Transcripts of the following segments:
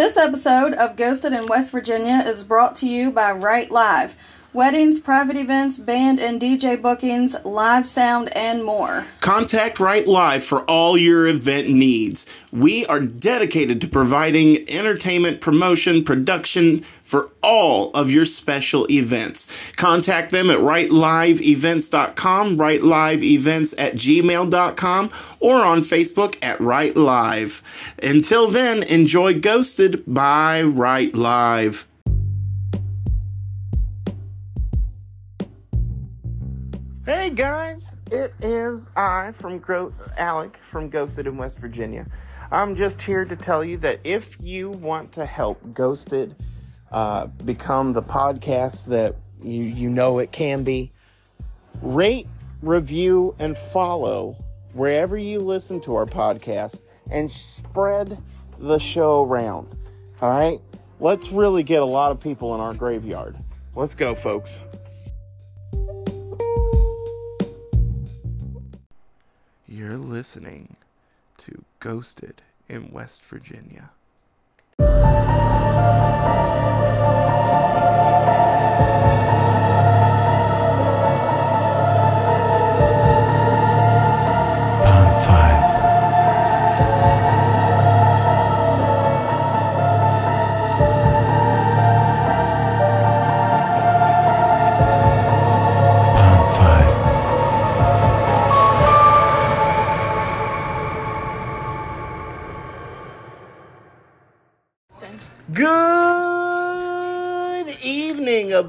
This episode of Ghosted in West Virginia is brought to you by Right Live. Weddings, private events, band and DJ bookings, live sound, and more. Contact Right Live for all your event needs. We are dedicated to providing entertainment, promotion, production for all of your special events. Contact them at rightliveevents.com, rightliveevents at gmail.com, or on Facebook at Right Live. Until then, enjoy Ghosted by Right Live. Hey guys, it is I from Gro- Alec from Ghosted in West Virginia. I'm just here to tell you that if you want to help Ghosted uh, become the podcast that you, you know it can be, rate, review, and follow wherever you listen to our podcast and spread the show around. All right? Let's really get a lot of people in our graveyard. Let's go, folks. You're listening to Ghosted in West Virginia.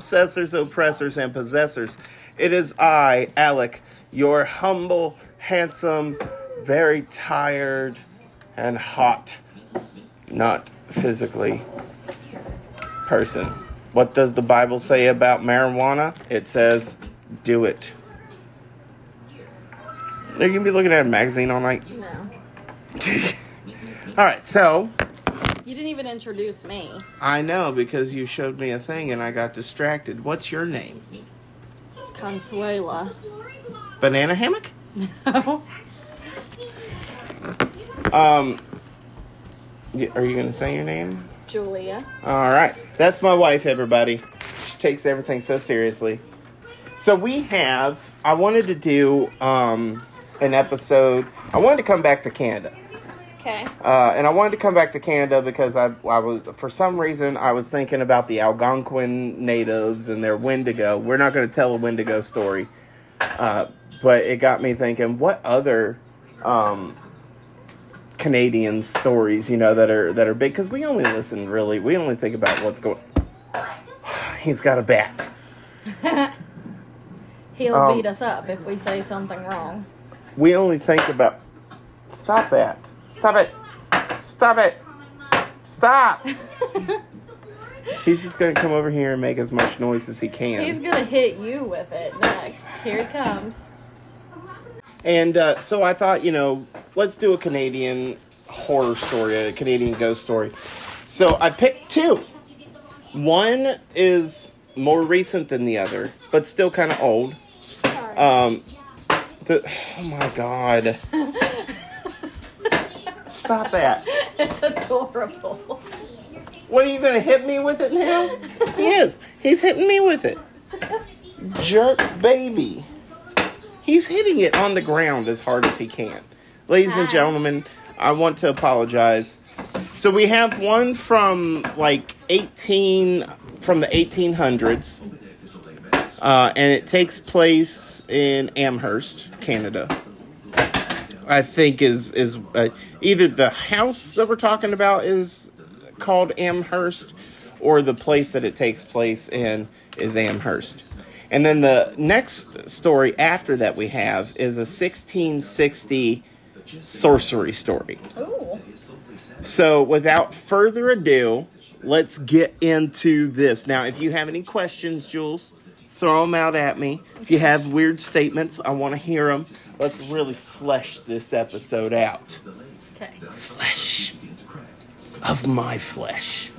Obsessors, oppressors, and possessors. It is I, Alec, your humble, handsome, very tired, and hot, not physically, person. What does the Bible say about marijuana? It says, do it. Are you gonna be looking at a magazine all night? No. all right, so You didn't even introduce me. I know because you showed me a thing and I got distracted. What's your name? Consuela. Banana hammock? No. Um, are you gonna say your name? Julia. All right, that's my wife. Everybody, she takes everything so seriously. So we have. I wanted to do um an episode. I wanted to come back to Canada. Okay. Uh, and I wanted to come back to Canada because I, I was for some reason I was thinking about the Algonquin natives and their Wendigo. We're not going to tell a Wendigo story, uh, but it got me thinking: what other um, Canadian stories, you know, that are that are big? Because we only listen really, we only think about what's going. He's got a bat. He'll Um, beat us up if we say something wrong. We only think about. Stop that! Stop it! Stop it! Stop! He's just gonna come over here and make as much noise as he can. He's gonna hit you with it next. Here he comes. And uh, so I thought, you know, let's do a Canadian horror story, a Canadian ghost story. So I picked two. One is more recent than the other, but still kind of old. Um, the, oh my god. Stop that. It's adorable. What are you going to hit me with it now? he is. He's hitting me with it. Jerk baby. He's hitting it on the ground as hard as he can. Ladies and gentlemen, I want to apologize. So we have one from like 18 from the 1800s. Uh, and it takes place in Amherst, Canada. I think is is uh, either the house that we're talking about is called Amherst, or the place that it takes place in is Amherst. And then the next story after that we have is a 1660 sorcery story. Ooh. So, without further ado, let's get into this. Now, if you have any questions, Jules, throw them out at me. If you have weird statements, I want to hear them. Let's really flesh this episode out. Okay. Flesh of my flesh,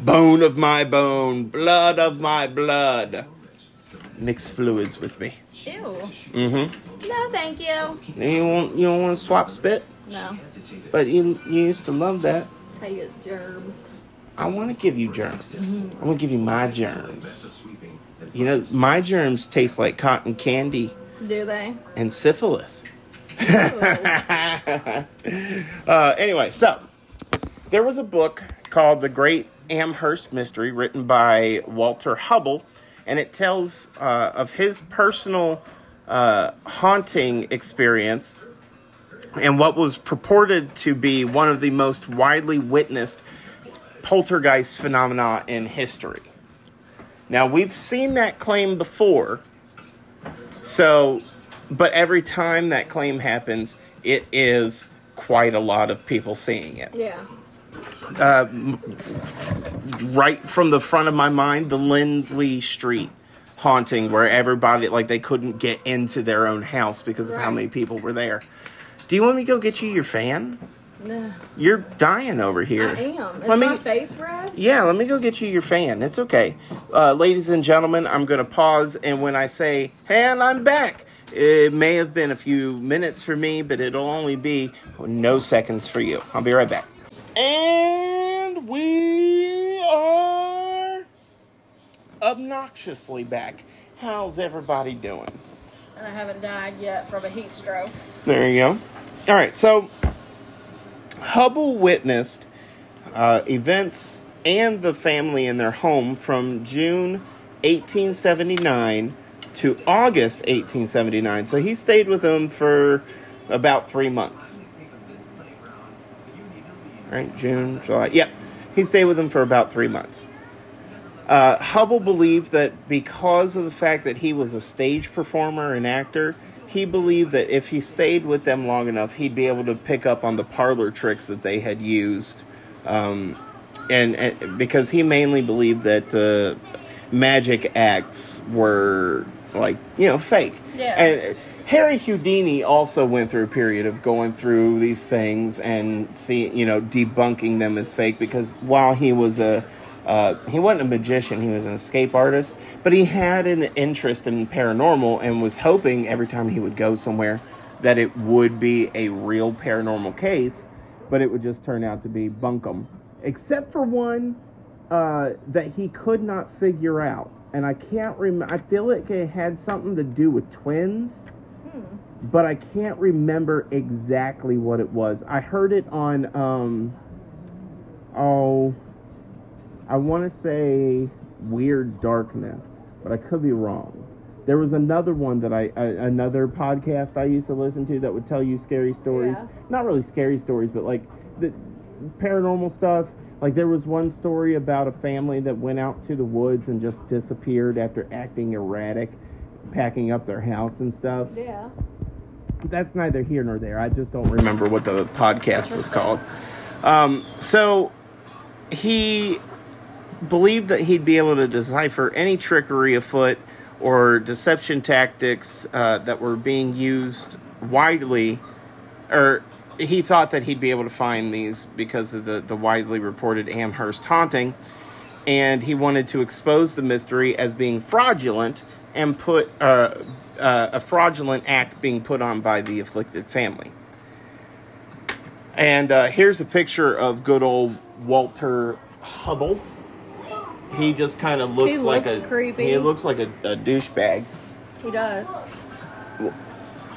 bone of my bone, blood of my blood. Mix fluids with me. Ew. Mm-hmm. No, thank you. You want you don't want to swap spit, No. but you you used to love that. You get germs. I want to give you germs. I want to give you my germs. You know, my germs taste like cotton candy Do they? and syphilis. uh, anyway, so there was a book called The Great Amherst Mystery written by Walter Hubbell, and it tells uh, of his personal uh, haunting experience and what was purported to be one of the most widely witnessed poltergeist phenomena in history. Now, we've seen that claim before, so, but every time that claim happens, it is quite a lot of people seeing it. Yeah. Uh, right from the front of my mind, the Lindley Street haunting, where everybody, like, they couldn't get into their own house because of how many people were there. Do you want me to go get you your fan? No. You're dying over here. I am. Is Let me- my face red? Yeah, let me go get you your fan. It's okay. Uh, ladies and gentlemen, I'm going to pause, and when I say, and I'm back, it may have been a few minutes for me, but it'll only be no seconds for you. I'll be right back. And we are obnoxiously back. How's everybody doing? And I haven't died yet from a heat stroke. There you go. All right, so Hubbell witnessed uh, events and the family in their home from June 1879 to August 1879. So he stayed with them for about three months. Right, June, July. Yep, he stayed with them for about three months. Uh, Hubbell believed that because of the fact that he was a stage performer and actor, he believed that if he stayed with them long enough, he'd be able to pick up on the parlor tricks that they had used. Um, and, and because he mainly believed that uh, magic acts were like you know fake. Yeah. And Harry Houdini also went through a period of going through these things and see you know debunking them as fake because while he was a uh, he wasn't a magician, he was an escape artist, but he had an interest in paranormal and was hoping every time he would go somewhere that it would be a real paranormal case, but it would just turn out to be bunkum. Except for one uh, that he could not figure out. And I can't remember, I feel like it had something to do with twins, but I can't remember exactly what it was. I heard it on, um, oh, I want to say Weird Darkness, but I could be wrong. There was another one that I, uh, another podcast I used to listen to that would tell you scary stories. Yeah. Not really scary stories, but like the paranormal stuff. Like there was one story about a family that went out to the woods and just disappeared after acting erratic, packing up their house and stuff Yeah. that's neither here nor there. I just don't remember what the podcast was called. Um, so he believed that he'd be able to decipher any trickery afoot or deception tactics uh, that were being used widely, or he thought that he'd be able to find these because of the, the widely reported Amherst haunting, and he wanted to expose the mystery as being fraudulent and put uh, uh, a fraudulent act being put on by the afflicted family. And uh, here's a picture of good old Walter Hubbell. He just kind of looks, He like looks a creepy. he looks like a, a douchebag. He does.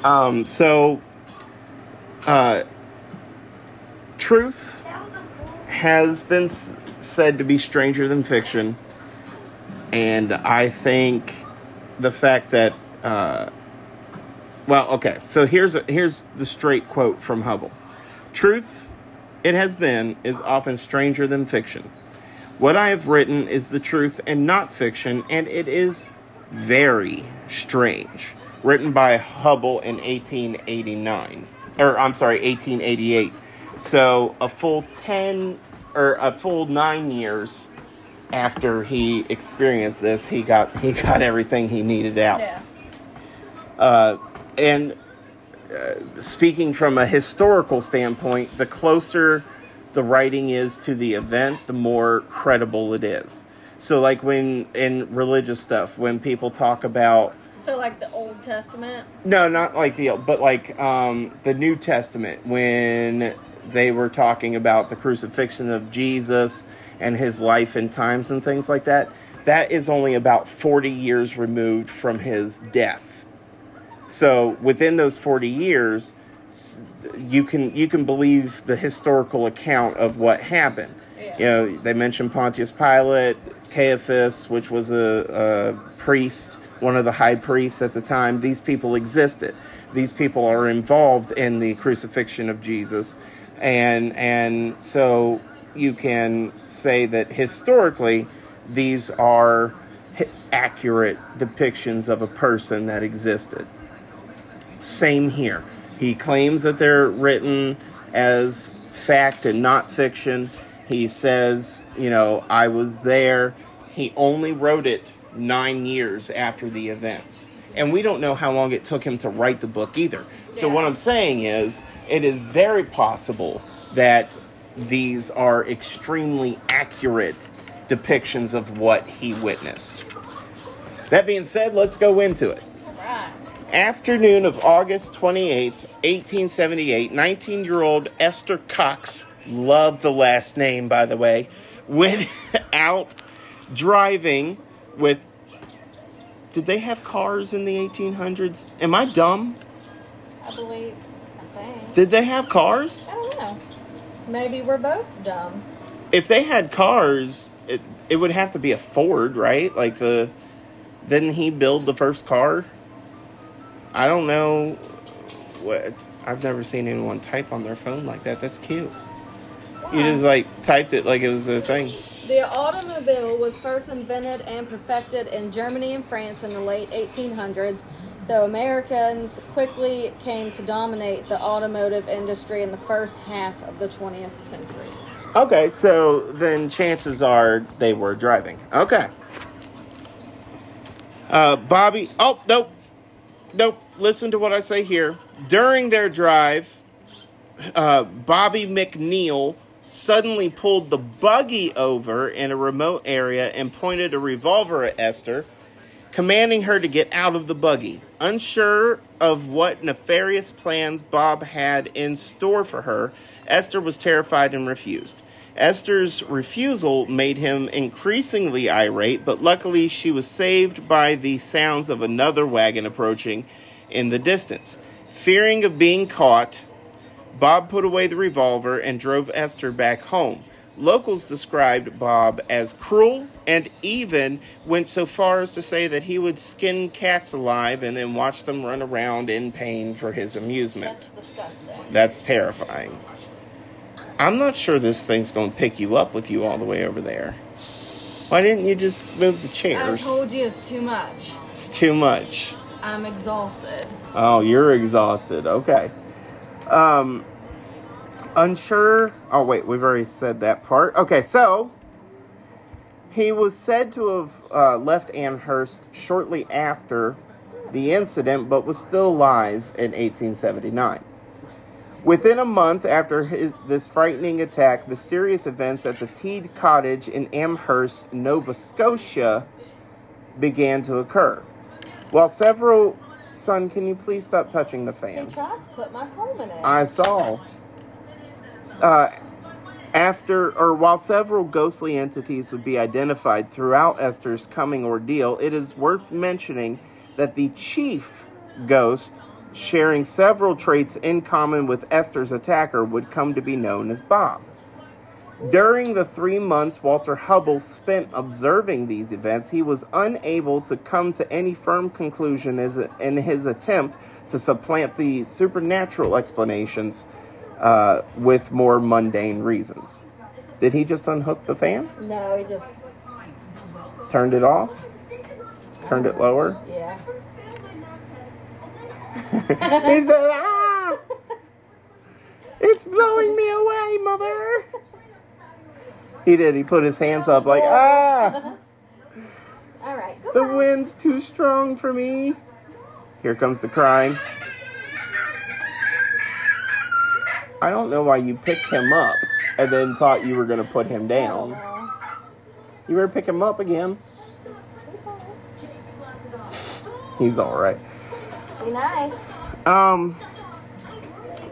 Um, so, uh, truth has been s- said to be stranger than fiction, and I think the fact that, uh, well, okay. So here's a, here's the straight quote from Hubbell: "Truth, it has been, is often stranger than fiction. What I have written is the truth and not fiction, and it is very strange." Written by Hubbell in 1889, or I'm sorry, 1888. So a full 10 or a full nine years after he experienced this, he got he got everything he needed out. Yeah. Uh, and uh, speaking from a historical standpoint, the closer the writing is to the event, the more credible it is. So, like when in religious stuff, when people talk about So like the Old Testament. no, not like the but like um, the New Testament when they were talking about the crucifixion of Jesus and his life and times and things like that, that is only about 40 years removed from his death. So within those 40 years, you can you can believe the historical account of what happened. You know, they mentioned Pontius Pilate, Caiaphas, which was a, a priest, one of the high priests at the time. These people existed. These people are involved in the crucifixion of Jesus, and and so you can say that historically, these are accurate depictions of a person that existed. Same here. He claims that they're written as fact and not fiction. He says, you know, I was there. He only wrote it nine years after the events. And we don't know how long it took him to write the book either. So, what I'm saying is, it is very possible that these are extremely accurate depictions of what he witnessed. That being said, let's go into it. Afternoon of August 28th, 1878, 19 year old Esther Cox, love the last name by the way, went out driving with. Did they have cars in the 1800s? Am I dumb? I believe. I think. Did they have cars? I don't know. Maybe we're both dumb. If they had cars, it, it would have to be a Ford, right? Like the. Didn't he build the first car? I don't know what. I've never seen anyone type on their phone like that. That's cute. You just like typed it like it was a thing. The automobile was first invented and perfected in Germany and France in the late 1800s, though Americans quickly came to dominate the automotive industry in the first half of the 20th century. Okay, so then chances are they were driving. Okay. Uh, Bobby. Oh, nope. Nope. Listen to what I say here. During their drive, uh, Bobby McNeil suddenly pulled the buggy over in a remote area and pointed a revolver at Esther, commanding her to get out of the buggy. Unsure of what nefarious plans Bob had in store for her, Esther was terrified and refused. Esther's refusal made him increasingly irate, but luckily she was saved by the sounds of another wagon approaching in the distance. Fearing of being caught, Bob put away the revolver and drove Esther back home. Locals described Bob as cruel and even went so far as to say that he would skin cats alive and then watch them run around in pain for his amusement. That's disgusting. That's terrifying. I'm not sure this thing's going to pick you up with you all the way over there. Why didn't you just move the chairs? I told you it's too much. It's too much. I'm exhausted. Oh, you're exhausted. Okay. Um, unsure. Oh, wait, we've already said that part. Okay, so he was said to have uh, left Amherst shortly after the incident, but was still alive in 1879. Within a month after his, this frightening attack, mysterious events at the Teed Cottage in Amherst, Nova Scotia, began to occur. While several. Son, can you please stop touching the He fan? tried to put my Coleman in. I saw. Uh, after, or while several ghostly entities would be identified throughout Esther's coming ordeal, it is worth mentioning that the chief ghost, sharing several traits in common with Esther's attacker, would come to be known as Bob. During the three months Walter Hubbell spent observing these events, he was unable to come to any firm conclusion as in his attempt to supplant the supernatural explanations uh, with more mundane reasons. Did he just unhook the fan? no, he just, Turned it off? Turned it lower? yeah. He said, ah! It's blowing me away, mother! He did. He put his hands up like, ah! All right, The wind's too strong for me. Here comes the crying. I don't know why you picked him up and then thought you were going to put him down. You better pick him up again. He's all right. Be nice. Um,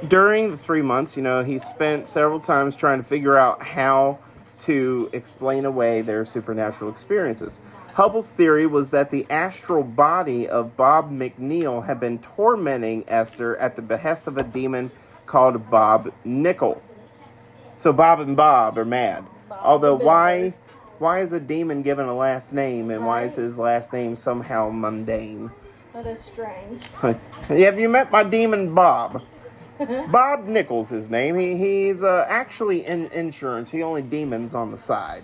during the three months, you know, he spent several times trying to figure out how to explain away their supernatural experiences. Hubbell's theory was that the astral body of Bob McNeil had been tormenting Esther at the behest of a demon called Bob Nickel. So Bob and Bob are mad. Although why why is a demon given a last name and why is his last name somehow mundane? That is strange. Have you met my demon Bob? Bob Nichols, his name. He he's uh, actually in insurance. He only demons on the side.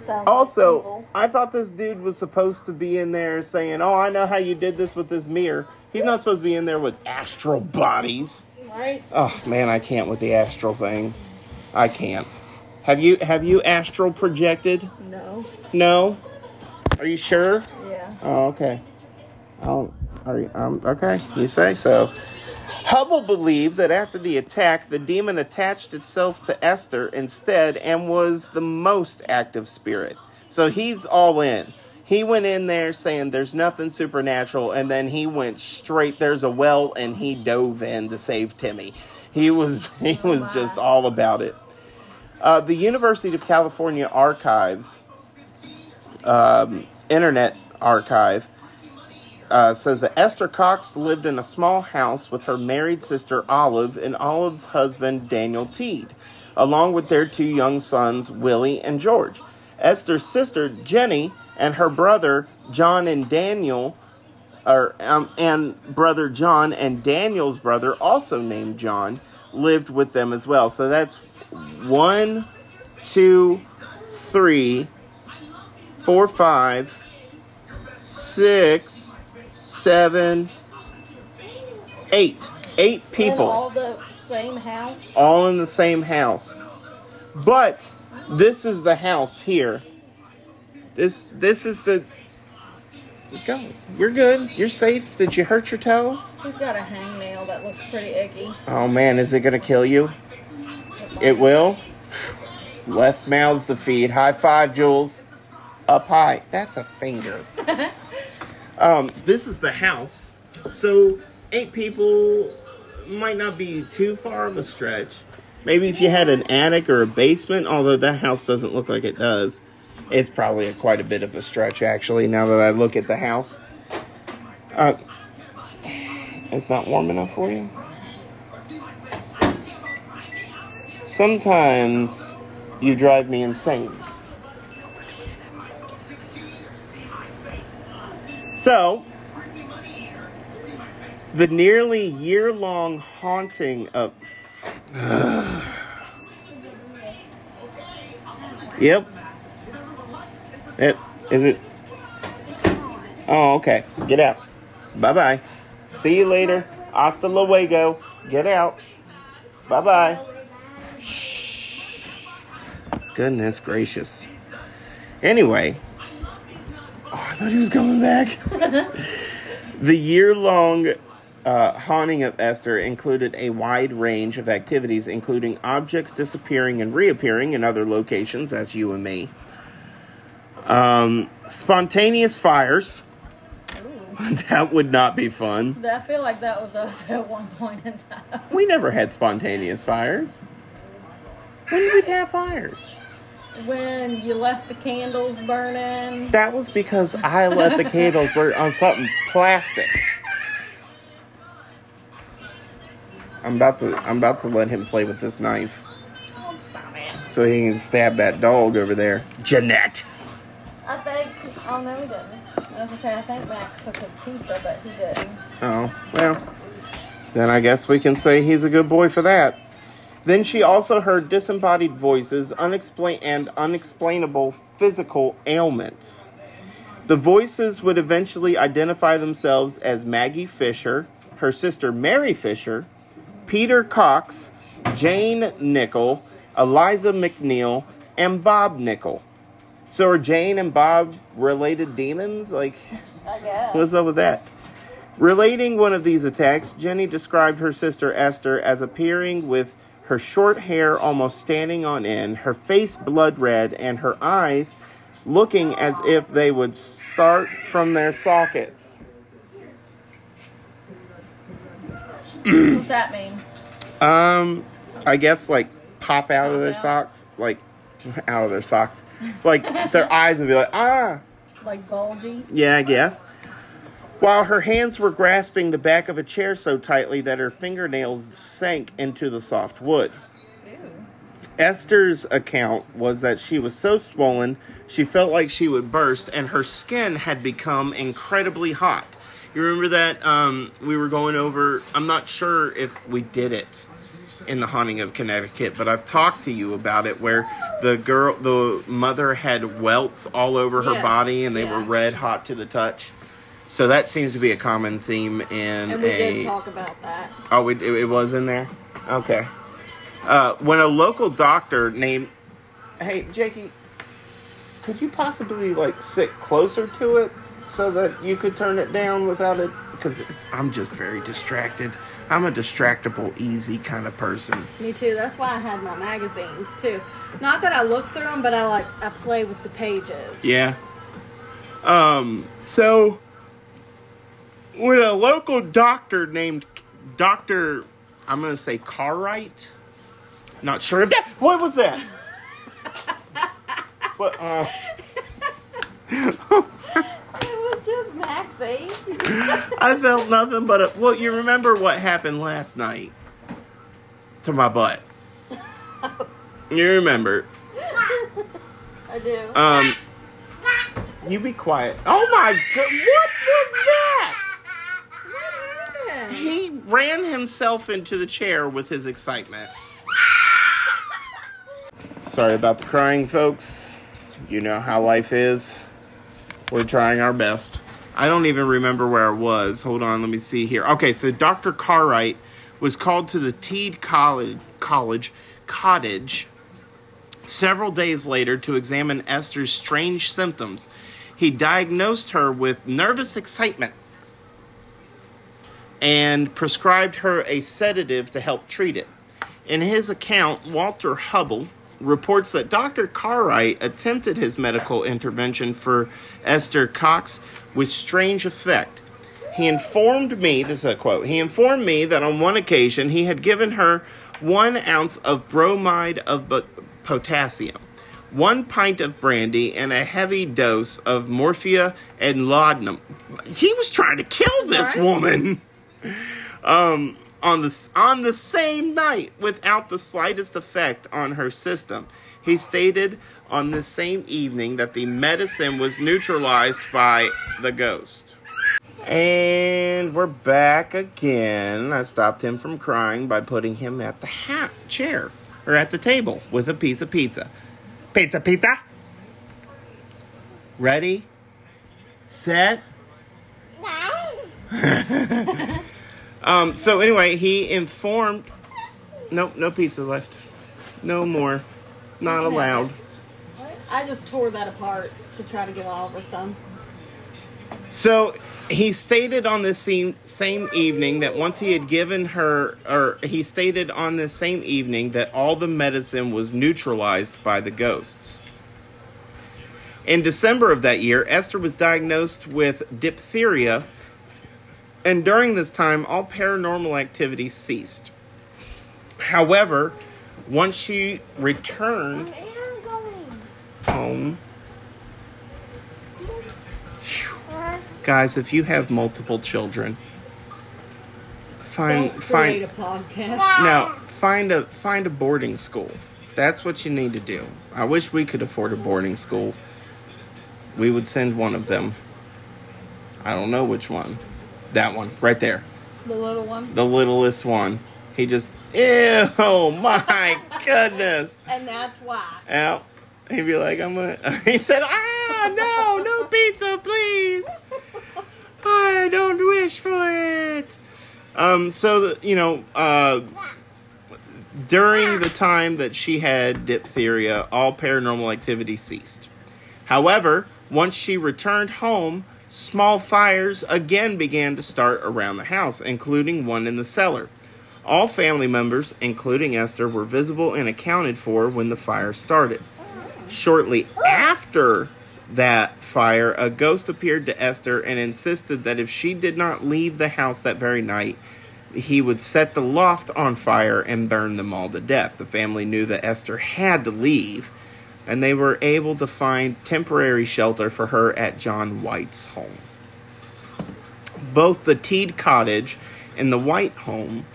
Sounds Also, evil. I thought this dude was supposed to be in there saying, "Oh, I know how you did this with this mirror." He's not supposed to be in there with astral bodies. right? Oh man, I can't with the astral thing. I can't. Have you have you astral projected? No. No. Are you sure? Yeah. Oh, okay. Oh, are you, um, okay. You say so. Hubbell believed that after the attack, the demon attached itself to Esther instead and was the most active spirit. So he's all in. He went in there saying there's nothing supernatural, and then he went straight. There's a well, and he dove in to save Timmy. He was he was just all about it. Uh, the University of California Archives um, Internet Archive uh, says that Esther Cox lived in a small house with her married sister Olive and Olive's husband Daniel Teed, along with their two young sons Willie and George. Esther's sister Jenny and her brother John and Daniel, or um, and brother John and Daniel's brother, also named John, lived with them as well. So that's one, two, three, four, five, six, seven, eight. Eight In people all the same house. all in the same house. But this is the house here. This this is the Go. You're good. You're safe. Did you hurt your toe? He's got a hangnail that looks pretty icky. Oh man, is it gonna kill you? It will. Less mouths to feed. High five, Jules. Up high. That's a finger. um, this is the house. So eight people might not be too far of a stretch. Maybe if you had an attic or a basement, although that house doesn't look like it does. It's probably a, quite a bit of a stretch, actually, now that I look at the house. Uh, it's not warm enough for you? Sometimes you drive me insane. So, the nearly year long haunting of. yep. Yep. Is it? Oh, okay. Get out. Bye bye. See you later. Hasta luego. Get out. Bye bye. Shh. Goodness gracious. Anyway. Oh, I thought he was coming back. the year long uh, haunting of Esther included a wide range of activities, including objects disappearing and reappearing in other locations, as you and me. Um, spontaneous fires. that would not be fun. I feel like that was us at one point in time. We never had spontaneous fires. When did we have fires? When you left the candles burning. That was because I let the candles burn on something plastic. I'm about to I'm about to let him play with this knife Oh, stop it. so he can stab that dog over there. Jeanette. I think. Oh no, he didn't. I was gonna say I think Max took his pizza, but he didn't. Oh, well. Then I guess we can say he's a good boy for that. Then she also heard disembodied voices, unexplain and unexplainable physical ailments. The voices would eventually identify themselves as Maggie Fisher, her sister Mary Fisher, Peter Cox, Jane Nickel, Eliza McNeil, and Bob Nickel. So are Jane and Bob related demons? Like. What's up with that? Relating one of these attacks, Jenny described her sister Esther as appearing with her short hair almost standing on end, her face blood red, and her eyes looking as if they would start from their sockets. What's that mean? Um, I guess like pop out of their out? socks, like out of their socks, like their eyes would be like ah. Like bulgy? Yeah, I guess. While her hands were grasping the back of a chair so tightly that her fingernails sank into the soft wood. Ew. Esther's account was that she was so swollen she felt like she would burst, and her skin had become incredibly hot. You remember that um, we were going over? I'm not sure if we did it in the haunting of Connecticut, but I've talked to you about it where the girl, the mother had welts all over her Yes, body, and they were red hot to the touch. So that seems to be a common theme in And we a. did talk about that. Oh, it, it was in there? Okay. Uh, when a local doctor named. Hey, Jakey, could you possibly, like, sit closer to it so that you could turn it down without it? Because it's, I'm just very distracted. I'm a distractible, easy kind of person. Me too. That's why I had my magazines too. Not that I look through them, but I like I play with the pages. Yeah. Um, so when a local doctor named Dr. I'm going to say Carwright. Not sure if that What was that? what uh It was just Maxie. I felt nothing but a well, you remember what happened last night to my butt. You remember. I do. Um You be quiet. Oh my god, what was that? He ran himself into the chair with his excitement. Sorry about the crying, folks. You know how life is. We're trying our best. I don't even remember where I was. Hold on, let me see here. Okay, so Dr. Cartwright was called to the Teed College, College Cottage several days later to examine Esther's strange symptoms. He diagnosed her with nervous excitement and prescribed her a sedative to help treat it. In his account, Walter Hubbell reports that Dr. Cartwright attempted his medical intervention for Esther Cox with strange effect. He informed me, this is a quote, he informed me that on one occasion he had given her one ounce of bromide of potassium, one pint of brandy, and a heavy dose of morphia and laudanum. He was trying to kill this Right. woman um, on the on the same night without the slightest effect on her system. He stated on the same evening that the medicine was neutralized by the ghost. And we're back again. I stopped him from crying by putting him at the ha- chair or at the table with a piece of pizza. Pizza, pizza. Ready, set, Um, so anyway, he informed. Nope, no pizza left. No more. Not allowed. I just tore that apart to try to give Oliver some. So he stated on this same, same evening that once he had given her, or he stated on this same evening that all the medicine was neutralized by the ghosts. In December of that year, Esther was diagnosed with diphtheria, and during this time, all paranormal activity ceased. However, once she returned am going. home, guys, if you have multiple children, find Don't find a podcast. now find a find a boarding school. That's what you need to do. I wish we could afford a boarding school. We would send one of them. I don't know which one. That one right there, The little one. the littlest one. He just ew, oh my goodness. And that's why. out. He'd be like, I'm a. He said, ah, no, no pizza, please. I don't wish for it. Um, so, the, you know, uh, during the time that she had diphtheria, all paranormal activity ceased. However, once she returned home, small fires again began to start around the house, including one in the cellar. All family members, including Esther, were visible and accounted for when the fire started. Shortly after that fire, a ghost appeared to Esther and insisted that if she did not leave the house that very night, he would set the loft on fire and burn them all to death. The family knew that Esther had to leave, and they were able to find temporary shelter for her at John White's home. Both the Teed cottage and the White home,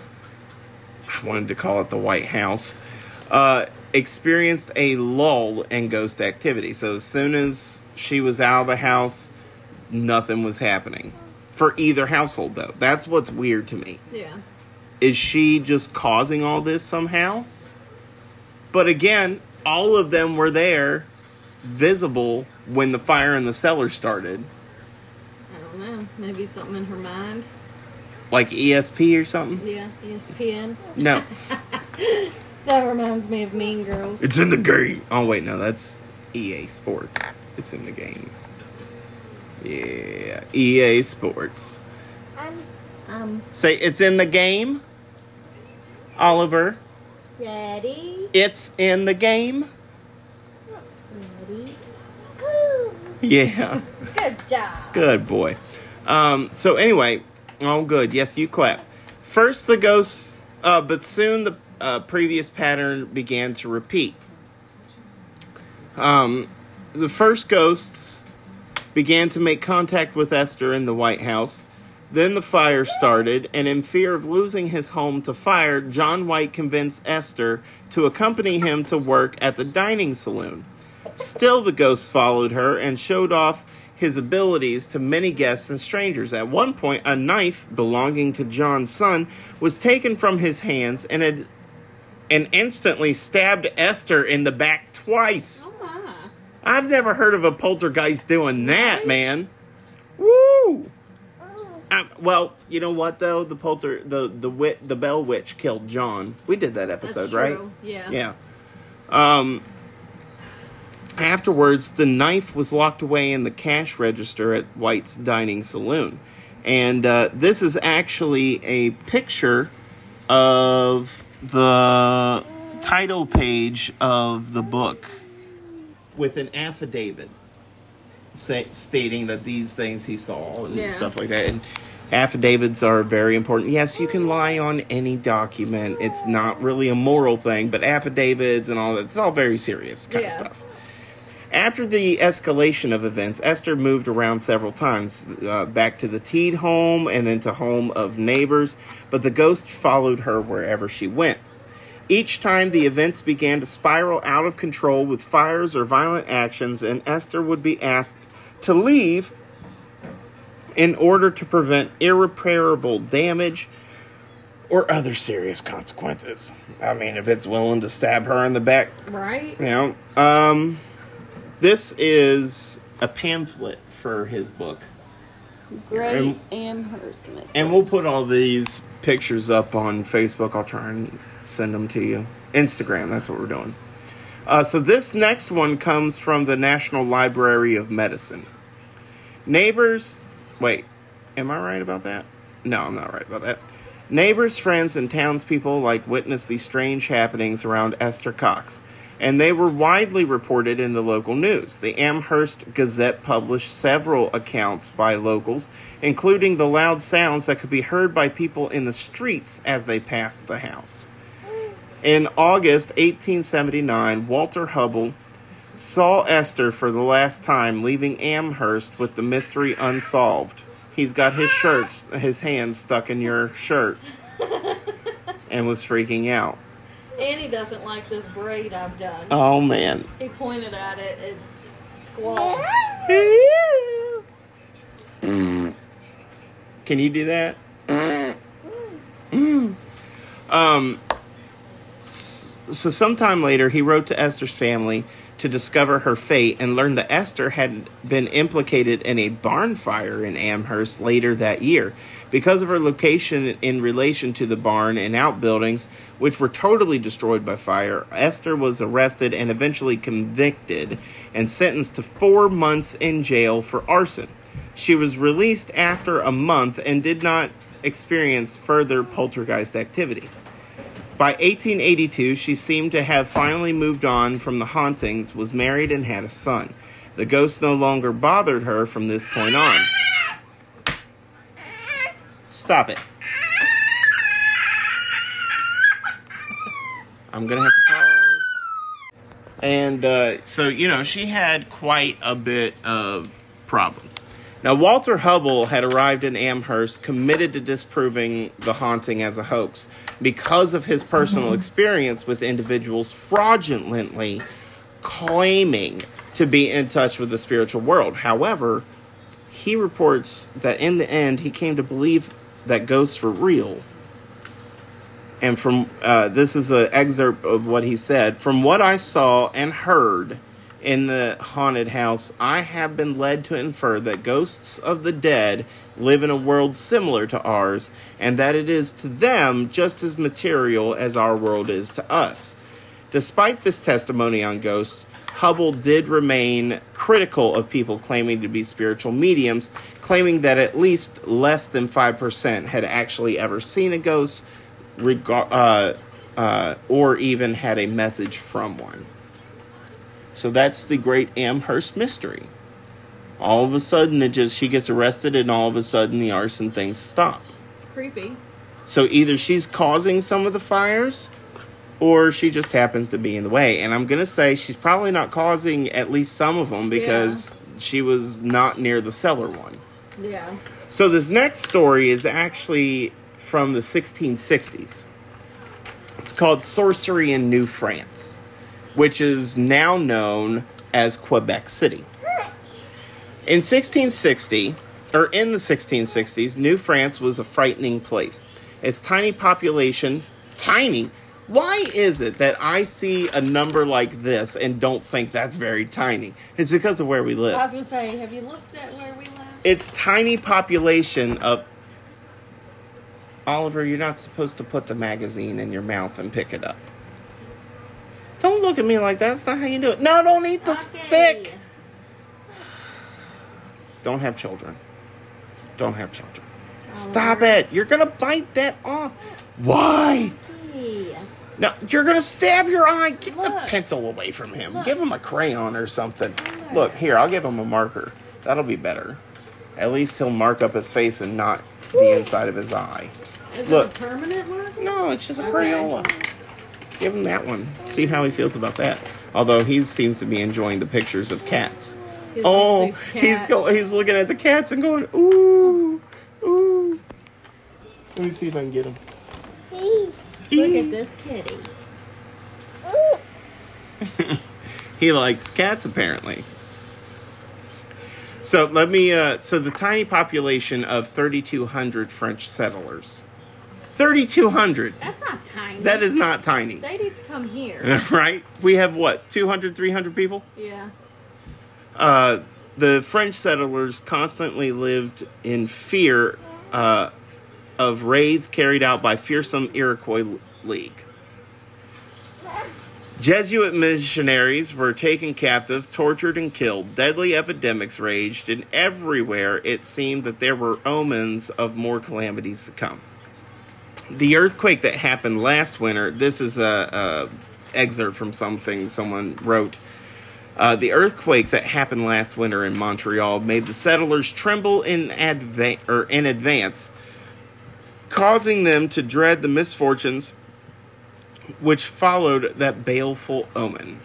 I wanted to call it the White House, uh, experienced a lull in ghost activity. So as soon as she was out of the house, nothing was happening. For either household, though. That's what's weird to me Yeah. is she just causing all this somehow? But again, all of them were there, visible when the fire in the cellar started, I don't know. Maybe something in her mind. like ESP or something. Yeah. ESPN. No, That reminds me of Mean Girls. it's in the game. Oh wait, no, that's EA Sports. It's in the game. Yeah, EA Sports. Um. Say it's in the game. Oliver, Ready. it's in the game. Ready. Yeah. Good job. Good boy. Um, so anyway, all good. Yes, you clap. First the ghosts, uh, but soon the uh, previous pattern began to repeat. Um, the first ghosts began to make contact with Esther in the White House. Then the fire started, and in fear of losing his home to fire, John White convinced Esther to accompany him to work at the dining saloon. Still, the ghost followed her and showed off his abilities to many guests and strangers. At one point, a knife belonging to John's son was taken from his hands and had and instantly stabbed Esther in the back twice. Oh my. I've never heard of a poltergeist doing that, man. Woo! Um, well, you know what though? The polter the the wit the bell witch killed John. We did that episode, right? Yeah. Yeah. Um. Afterwards, the knife was locked away in the cash register at White's Dining Saloon, and uh, this is actually a picture of the title page of the book with an affidavit say, stating that these things he saw and Yeah. stuff like that. And affidavits are very important. Yes, you can lie on any document. It's not really a moral thing, but affidavits and all that, it's all very serious kind of stuff. After the escalation of events, Esther moved around several times, uh, back to the Teed home and then to home of neighbors, but the ghost followed her wherever she went. Each time the events began to spiral out of control with fires or violent actions, and Esther would be asked to leave in order to prevent irreparable damage or other serious consequences. I mean, if it's willing to stab her in the back Right. you know, um, this is a pamphlet for his book, Great And- Amherst and we'll put all these pictures up on Facebook. I'll try and send them to you. Instagram, that's what we're doing. Uh, so this next one comes from the National Library of Medicine. Neighbors, wait, am I right about that? No, I'm not right about that. Neighbors, friends, and townspeople like witnessed these strange happenings around Esther Cox, and they were widely reported in the local news. The Amherst Gazette published several accounts by locals, including the loud sounds that could be heard by people in the streets as they passed the house. In August 1879, Walter Hubbell saw Esther for the last time leaving Amherst with the mystery unsolved. He's got his shirts, his hands stuck in your shirt, and was freaking out. Annie doesn't like this braid I've done. Oh man. He pointed at it and squawked. Can you do that? Mm. Um. So sometime later, he wrote to Esther's family to discover her fate and learned that Esther had been implicated in a barn fire in Amherst later that year. Because of her location in relation to the barn and outbuildings, which were totally destroyed by fire, Esther was arrested and eventually convicted and sentenced to four months in jail for arson. She was released after a month and did not experience further poltergeist activity. By 1882, she seemed to have finally moved on from the hauntings, was married, and had a son. The ghost no longer bothered her from this point on. Stop it. I'm going to have to pause. And uh, so, you know, she had quite a bit of problems. Now, Walter Hubbell had arrived in Amherst committed to disproving the haunting as a hoax because of his personal experience with individuals fraudulently claiming to be in touch with the spiritual world. However, he reports that in the end, he came to believe that ghosts were real. And from uh, this is an excerpt of what he said. From what i saw and heard in the haunted house i have been led to infer that ghosts of the dead live in a world similar to ours and that it is to them just as material as our world is to us despite this testimony on ghosts Hubbell did remain critical of people claiming to be spiritual mediums claiming that at least less than 5% had actually ever seen a ghost uh, uh, or even had a message from one. So that's the great Amherst mystery. All of a sudden, it just she gets arrested, and all of a sudden, the arson things stop. It's creepy. So either she's causing some of the fires, or she just happens to be in the way. And I'm gonna say she's probably not causing at least some of them because she was not near the cellar one. Yeah. So this next story is actually from the 1660s. It's called Sorcery in New France, which is now known as Quebec City. In 1660, or in the 1660s, New France was a frightening place. Its tiny population, tiny. Why is it that I see a number like this and don't think that's very tiny? It's because of where we live. I was gonna say, have you looked at where we live? its tiny population of Oliver, you're not supposed to put the magazine in your mouth and pick it up. Don't look at me like that. That's not how you do it. No, don't eat the Okay. stick. Don't have children. Don't have children. Stop oh. it. You're going to bite that off. Why? Hey. No, you're going to stab your eye. Get the pencil away from him. Look. Give him a crayon or something. Look, here, I'll give him a marker. That'll be better. At least he'll mark up his face and not the inside of his eye. Is Look. it a permanent marker? No, it's just a Okay. Crayola. Give him that one. See how he feels about that. Although he seems to be enjoying the pictures of cats. He Oh, these he's cats. go he's looking at the cats and going, ooh, ooh. Let me see if I can get him. Look at this kitty. he likes cats apparently. So let me. Uh, so the tiny population of 3,200 French settlers. 3,200. That's not tiny. That is not tiny, They need to come here. right? We have what 200, 300 people. yeah. Uh, the French settlers constantly lived in fear uh, of raids carried out by fearsome Iroquois League. Jesuit missionaries were taken captive, tortured, and killed. Deadly epidemics raged, and everywhere it seemed that there were omens of more calamities to come. The earthquake that happened last winter, this is a, a excerpt from something someone wrote. Uh, the earthquake that happened last winter in Montreal made the settlers tremble in, adva- or in advance, causing them to dread the misfortunes which followed that baleful omen.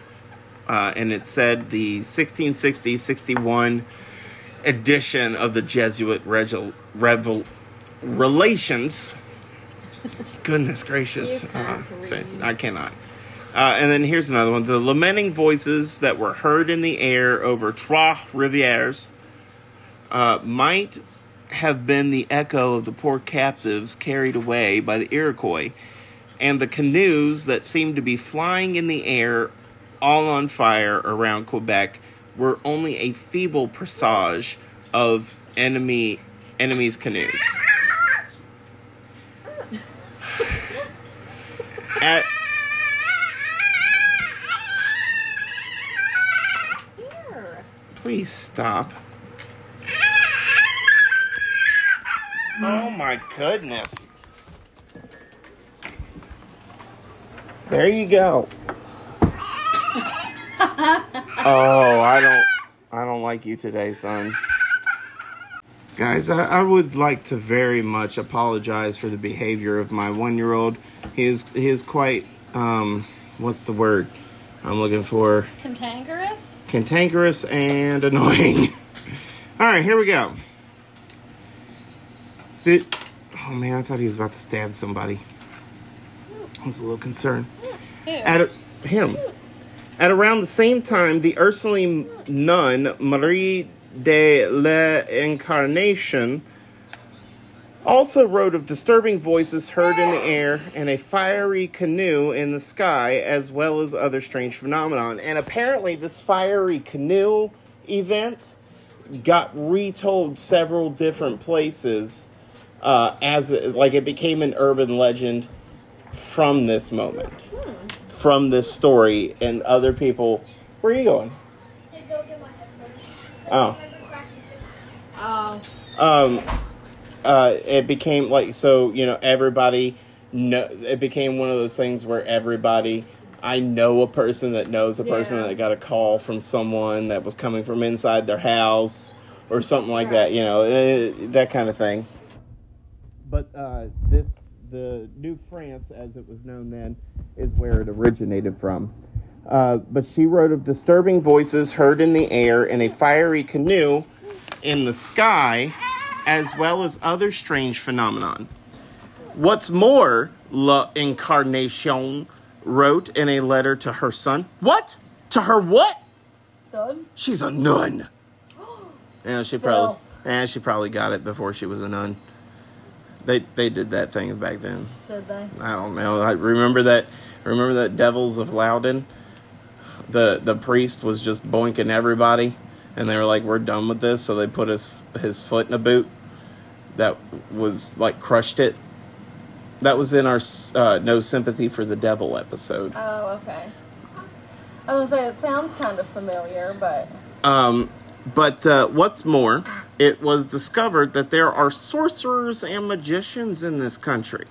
Uh, and it said the 1660 61 edition of the Jesuit Regil- Revel- Relations. Goodness gracious. Uh, say- I cannot. Uh, and then here's another one. The lamenting voices that were heard in the air over Trois Rivières uh, might have been the echo of the poor captives carried away by the Iroquois, and the canoes that seemed to be flying in the air, all on fire around Quebec, were only a feeble presage of enemy enemies' canoes. At, Here. Please stop. Oh my goodness. There you go. oh, I don't I don't like you today, son. Guys, I, I would like to very much apologize for the behavior of my one year old. He is he is quite um what's the word I'm looking for? Cantankerous? Cantankerous and annoying. All right, here we go. It, oh man, I thought he was about to stab somebody. I was a little concerned. Who? At a, him. At around the same time, the Ursuline nun Marie de l'Incarnation also wrote of disturbing voices heard in the air and a fiery canoe in the sky, as well as other strange phenomenon. And apparently, this fiery canoe event got retold several different places uh, as it, like it became an urban legend from this moment, from this story, and other people. Where are you going? To go get my headphones. Oh. Oh, um uh it became like so you know everybody know it became one of those things where everybody i know a person that knows a person Yeah. that got a call from someone that was coming from inside their house or something like Right. that you know eh, that kind of thing but uh this the new france as it was known then is where it originated from uh, but she wrote of disturbing voices heard in the air in a fiery canoe in the sky, as well as other strange phenomenon. What's more, La Incarnation wrote in a letter to her son. What? To her what? son? She's a nun. Yeah, she probably. Yeah, she probably got it before she was a nun. They they did that thing back then. Did they? I don't know. I remember that. Remember that Devils of Loudun. The the priest was just boinking everybody, and they were like, "We're done with this." So they put his his foot in a boot that was like crushed it. That was in our uh, No Sympathy for the Devil episode. Oh, okay. I was gonna say it sounds kind of familiar, but Um, but uh, what's more, it was discovered that there are sorcerers and magicians in this country.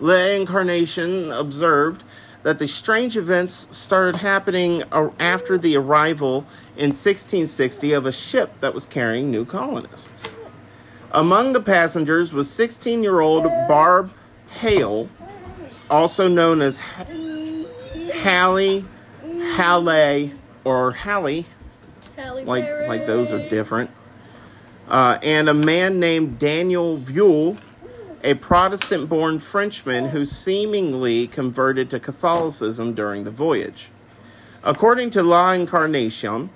La Incarnation observed that the strange events started happening after the arrival in 1660 of a ship that was carrying new colonists. Among the passengers was 16 year old Barb Hale, also known as Ha- Hallie, Halle, or Hallie Halle like Berry. like those are different. Uh, and a man named Daniel Vuil, a Protestant-born Frenchman who seemingly converted to Catholicism during the voyage. According to La Incarnation,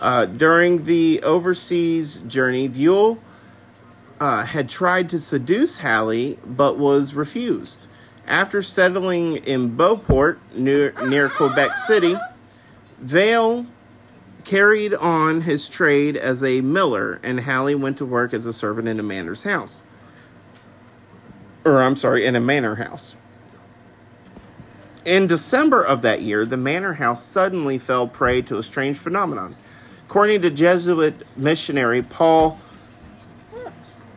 uh, during the overseas journey, Vuil uh, had tried to seduce Halley but was refused. After settling in Beauport, near, near Quebec City, Vale carried on his trade as a miller, and Hallie went to work as a servant in a manor's house. Or, I'm sorry, in a manor house. In December of that year, the manor house suddenly fell prey to a strange phenomenon. According to Jesuit missionary Paul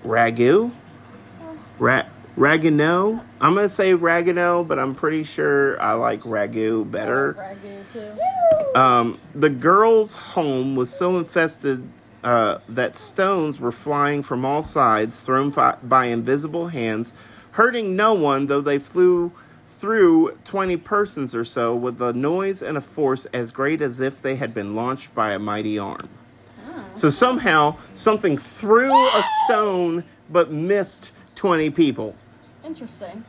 Ragu, Ra- Ragueneau, I'm going to say Ragueneau, but I'm pretty sure I like Ragu better. Ragu too. Um, the girl's home was so infested uh, that stones were flying from all sides, thrown fi- by invisible hands, hurting no one, though they flew through 20 persons or so with a noise and a force as great as if they had been launched by a mighty arm. So somehow something threw a stone but missed 20 people. Interesting.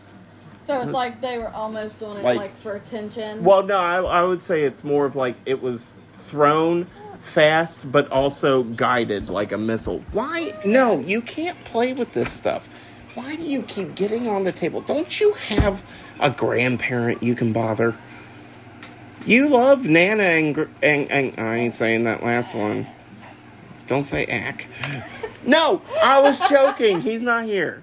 So it's like they were almost doing it Like- like, for attention. Well, no, I, I would say it's more of like it was thrown fast, but also guided like a missile. Why? No, you can't play with this stuff. Why do you keep getting on the table? Don't you have a grandparent you can bother? You love Nana and, and, and I ain't saying that last one. Don't say ack. No, I was joking. He's not here.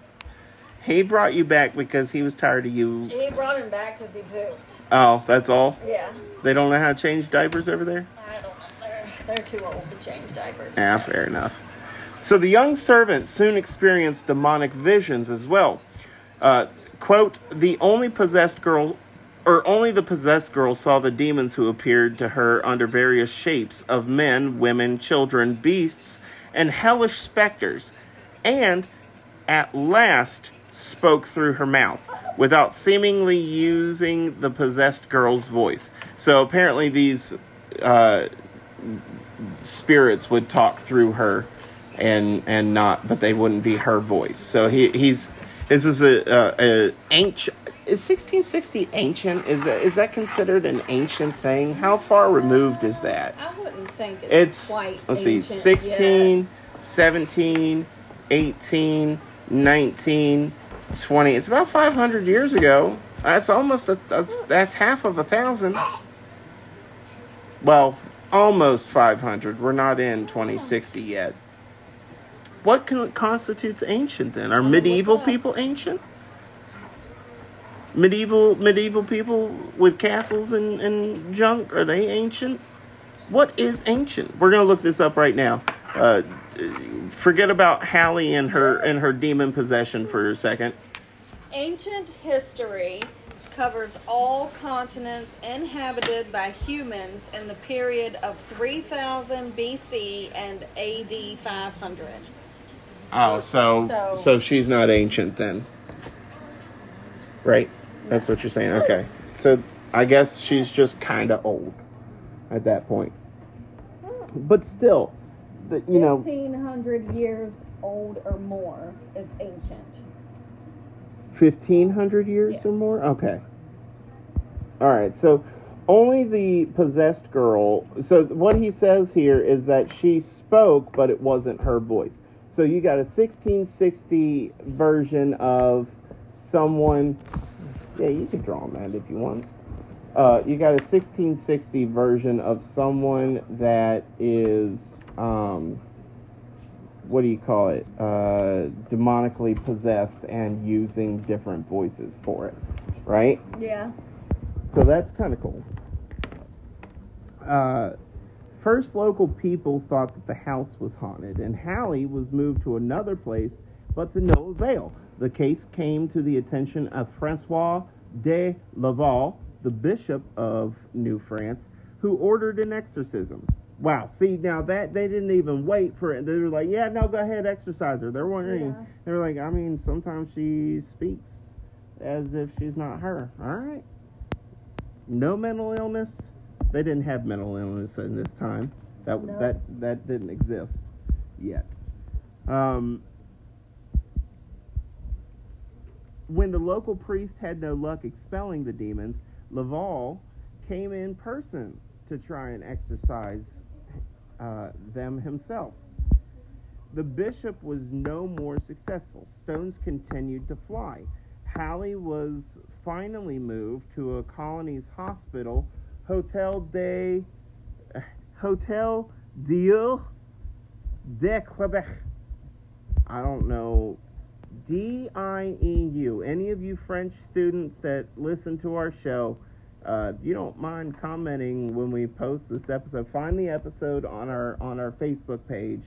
He brought you back because he was tired of you. he brought him back because he pooped. Oh, that's all? Yeah. They don't know how to change diapers over there? I don't know. They're, they're too old to change diapers. Ah, fair enough. So the young servant soon experienced demonic visions as well. Uh, quote, the only possessed girl, or only the possessed girl saw the demons who appeared to her under various shapes of men, women, children, beasts, and hellish specters. And at last spoke through her mouth without seemingly using the possessed girl's voice. So apparently, these uh, spirits would talk through her and and not, but they wouldn't be her voice. So he he's this is a, a, a ancient. Is 1660 ancient? Is that is that considered an ancient thing? How far removed is that? I wouldn't think it's, It's quite let's see, ancient 16, 17, 18, 19, 20. It's about 500 years ago. That's almost a that's that's half of a thousand. Well, almost 500. We're not in 2060 yet. What constitutes ancient then? Are medieval people ancient? Medieval medieval people with castles and, and junk are they ancient? What is ancient? We're gonna look this up right now. Uh, forget about Hallie and her and her demon possession for a second. Ancient history covers all continents inhabited by humans in the period of 3000 BC and AD 500. Oh, so So- so she's not ancient then, right? That's what you're saying. Okay, so I guess she's just kind of old at that point. But still, the, you know, 1500 years old or more is ancient. fifteen hundred years Yes. or more. Okay. All right. So only the possessed girl. So what he says here is that she spoke, but it wasn't her voice. So you got a 1660 version of someone. Yeah, you can draw on that if you want. Uh, you got a 1660 version of someone that is, um, what do you call it? Uh, demonically possessed and using different voices for it, right? Yeah. So that's kind of cool. Uh, first, local people thought that the house was haunted, and Hallie was moved to another place, but to no avail. The case came to the attention of Francois de Laval, the bishop of New France, who ordered an exorcism. Wow, see now that they didn't even wait for it. They were like, "Yeah, no, go ahead, exorcise her." They're wondering. Yeah. They were like, "I mean, sometimes she speaks as if she's not her." All right no mental illness. They didn't have mental illness in this time. That No. that that didn't exist yet. Um, when the local priest had no luck expelling the demons, Laval came in person to try and exorcise uh, them himself. The bishop was no more successful. Stones continued to fly. Hallie was finally moved to a colony's hospital, Hotel de Hotel Dieu de Quebec. I don't know. D I E U. Any of you French students that listen to our show, uh, if you don't mind commenting when we post this episode, find the episode on our on our Facebook page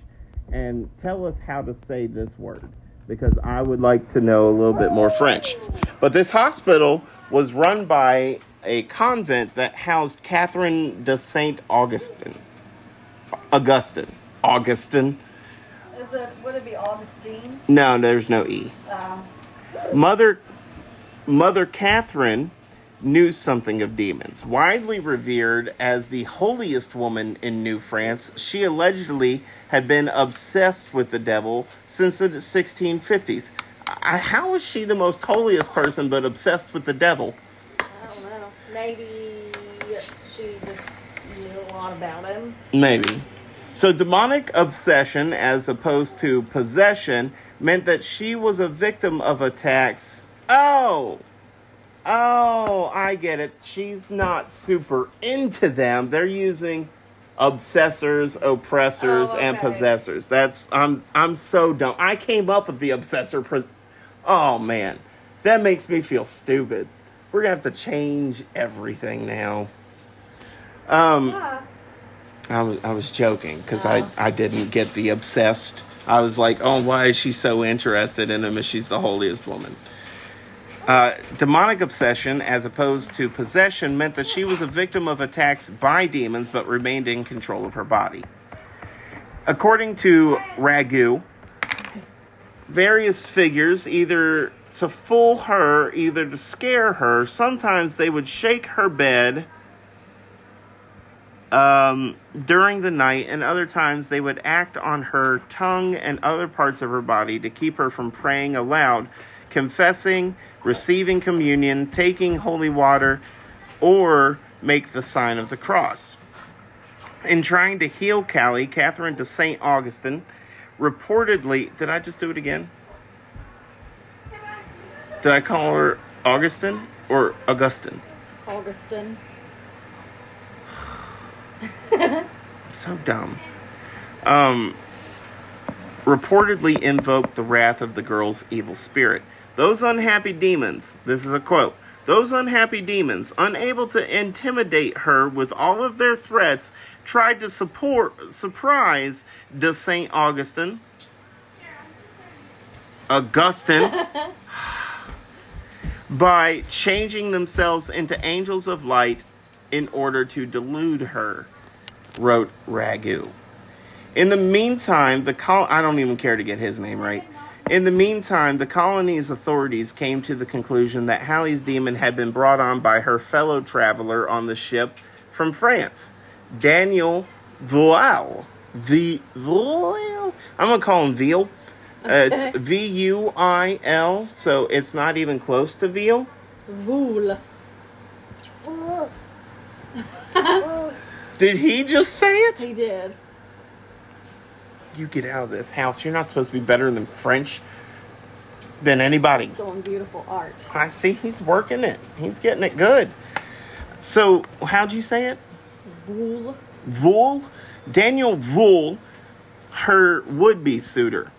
and tell us how to say this word because I would like to know a little bit more French. But this hospital was run by a convent that housed Catherine de Saint Augustine. Augustine. Augustine. Would it be Augustine? No, there's no E. Uh, Mother Mother Catherine knew something of demons. Widely revered as the holiest woman in New France, she allegedly had been obsessed with the devil since the 1650s. I, how is she the most holiest person but obsessed with the devil? I don't know. Maybe she just knew a lot about him. Maybe. So, demonic obsession, as opposed to possession, meant that she was a victim of attacks. Oh! Oh, I get it. She's not super into them. They're using obsessors, oppressors, Oh, and possessors. That's I'm I'm so dumb. I came up with the obsessor. Pos- oh man, that makes me feel stupid. We're gonna have to change everything now. Um. Yeah. I was I was joking because Oh. I I didn't get the obsessed. I was like, oh, why is she so interested in him if she's the holiest woman? Uh, demonic obsession, as opposed to possession, meant that she was a victim of attacks by demons but remained in control of her body. According to Ragu, various figures, either to fool her, either to scare her. Sometimes they would shake her bed um, during the night, and other times they would act on her tongue and other parts of her body to keep her from praying aloud, confessing, receiving communion, taking holy water, or make the sign of the cross. In trying to heal Callie, Catherine de St. Augustine reportedly. Did I just do it again? Did I call her Augustine or Augustine? Augustine. So dumb. Um, reportedly invoked the wrath of the girl's evil spirit. Those unhappy demons, this is a quote, those unhappy demons, unable to intimidate her with all of their threats, tried to support, surprise de St. Augustine, Augustine, by changing themselves into angels of light in order to delude her, wrote Ragu. In the meantime, the col- I don't even care to get his name right. In the meantime, the colony's authorities came to the conclusion that Hallie's demon had been brought on by her fellow traveler on the ship from France, Daniel Vual. V Vual. I'm gonna call him Veal. Uh, it's V U I L, so it's not even close to veal. Vool. Did he just say it? He did. You get out of this house. You're not supposed to be better than French than anybody. Doing beautiful art. I see he's working it. He's getting it good. So, how'd you say it? Vool. Vool? Daniel Vool, her would be suitor.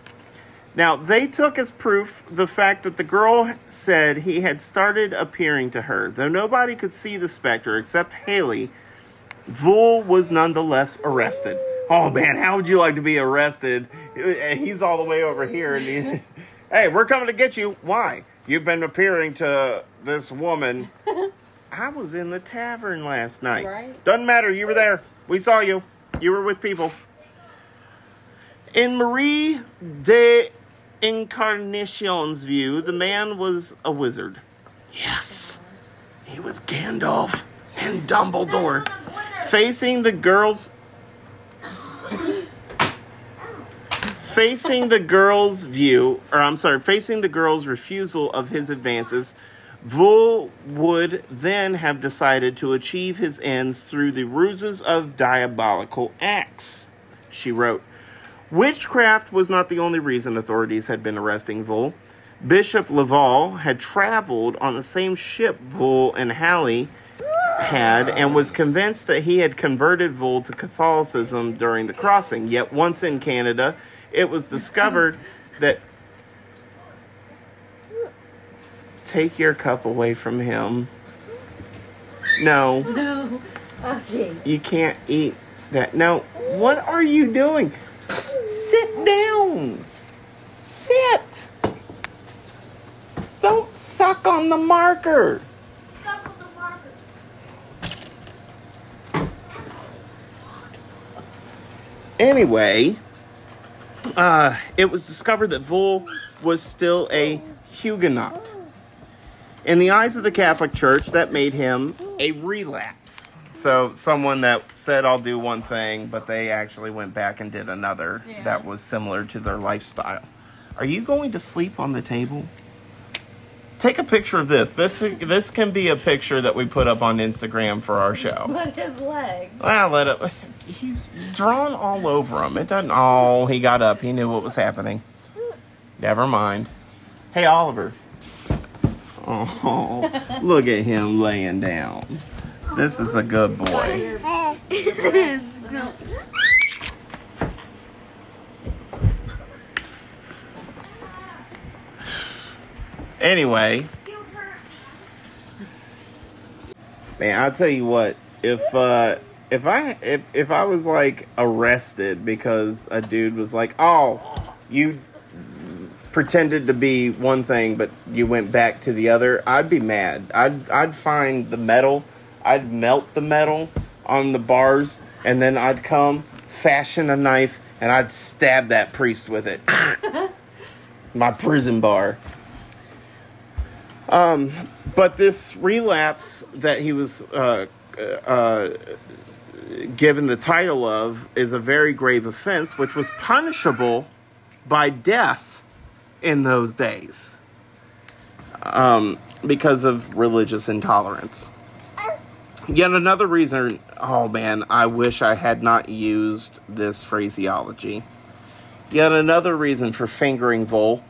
Now, they took as proof the fact that the girl said he had started appearing to her. Though nobody could see the specter except Haley, Vool was nonetheless arrested. Oh man, how would you like to be arrested? He's all the way over here. And he, hey, we're coming to get you. Why? You've been appearing to this woman. I was in the tavern last night. Right. Doesn't matter. You were there. We saw you. You were with people. In Marie de Incarnation's view, the man was a wizard. Yes, he was Gandalf and Dumbledore. Facing the girls. Facing the girl's view, or I'm sorry, facing the girl's refusal of his advances, Vul would then have decided to achieve his ends through the ruses of diabolical acts. She wrote, Witchcraft was not the only reason authorities had been arresting Vul. Bishop Laval had traveled on the same ship Vul and Hallie had and was convinced that he had converted Vul to Catholicism during the crossing. Yet once in Canada, it was discovered that take your cup away from him. No, No. Okay. you can't eat that. No, what are you doing? Sit down. Sit. Don't suck on the marker. Stop with the marker. Anyway, uh, it was discovered that Vul was still a Huguenot. In the eyes of the Catholic Church, that made him a relapse. So, someone that said, I'll do one thing, but they actually went back and did another Yeah. that was similar to their lifestyle. Are you going to sleep on the table? Take a picture of this. This this can be a picture that we put up on Instagram for our show. But his legs. Well, let it. He's drawn all over him. It doesn't. Oh, he got up. He knew what was happening. Never mind. Hey, Oliver. Oh, look at him laying down. This is a good boy. Anyway, man, I'll tell you what. If uh, if I if if I was like arrested because a dude was like, "Oh, you pretended to be one thing, but you went back to the other," I'd be mad. I'd I'd find the metal, I'd melt the metal on the bars, and then I'd come, fashion a knife, and I'd stab that priest with it. My prison bar. But this relapse that he was uh, uh, given the title of is a very grave offense, which was punishable by death in those days um, because of religious intolerance. Yet another reason, oh man, I wish I had not used this phraseology. Yet another reason for fingering Vol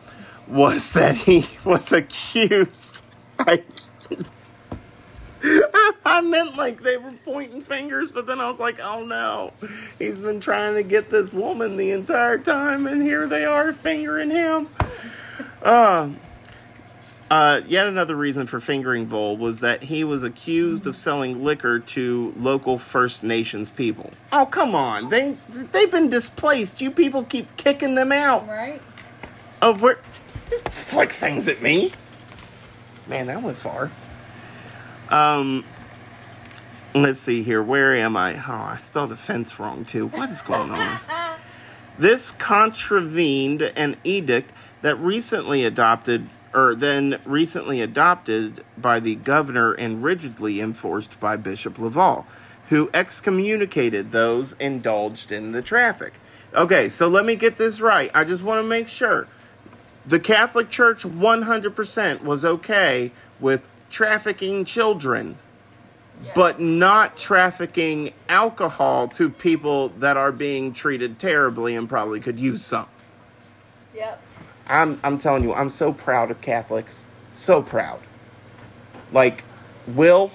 was that he was accused. I, I meant like they were pointing fingers, but then I was like, oh no, he's been trying to get this woman the entire time, and here they are fingering him. Uh, uh, yet another reason for fingering Vol was that he was accused of selling liquor to local First Nations people. Oh come on, they they've been displaced. You people keep kicking them out Right? of where flick things at me. Man, that went far. Um let's see here. Where am I? Oh, I spelled offense wrong too. What is going on? this contravened an edict that recently adopted or then recently adopted by the governor and rigidly enforced by Bishop Laval, who excommunicated those indulged in the traffic. Okay, so let me get this right. I just want to make sure the Catholic Church 100% was okay with trafficking children, but not trafficking alcohol to people that are being treated terribly and probably could use some. Yep. I'm I'm telling you, I'm so proud of Catholics. So proud. Like, Will,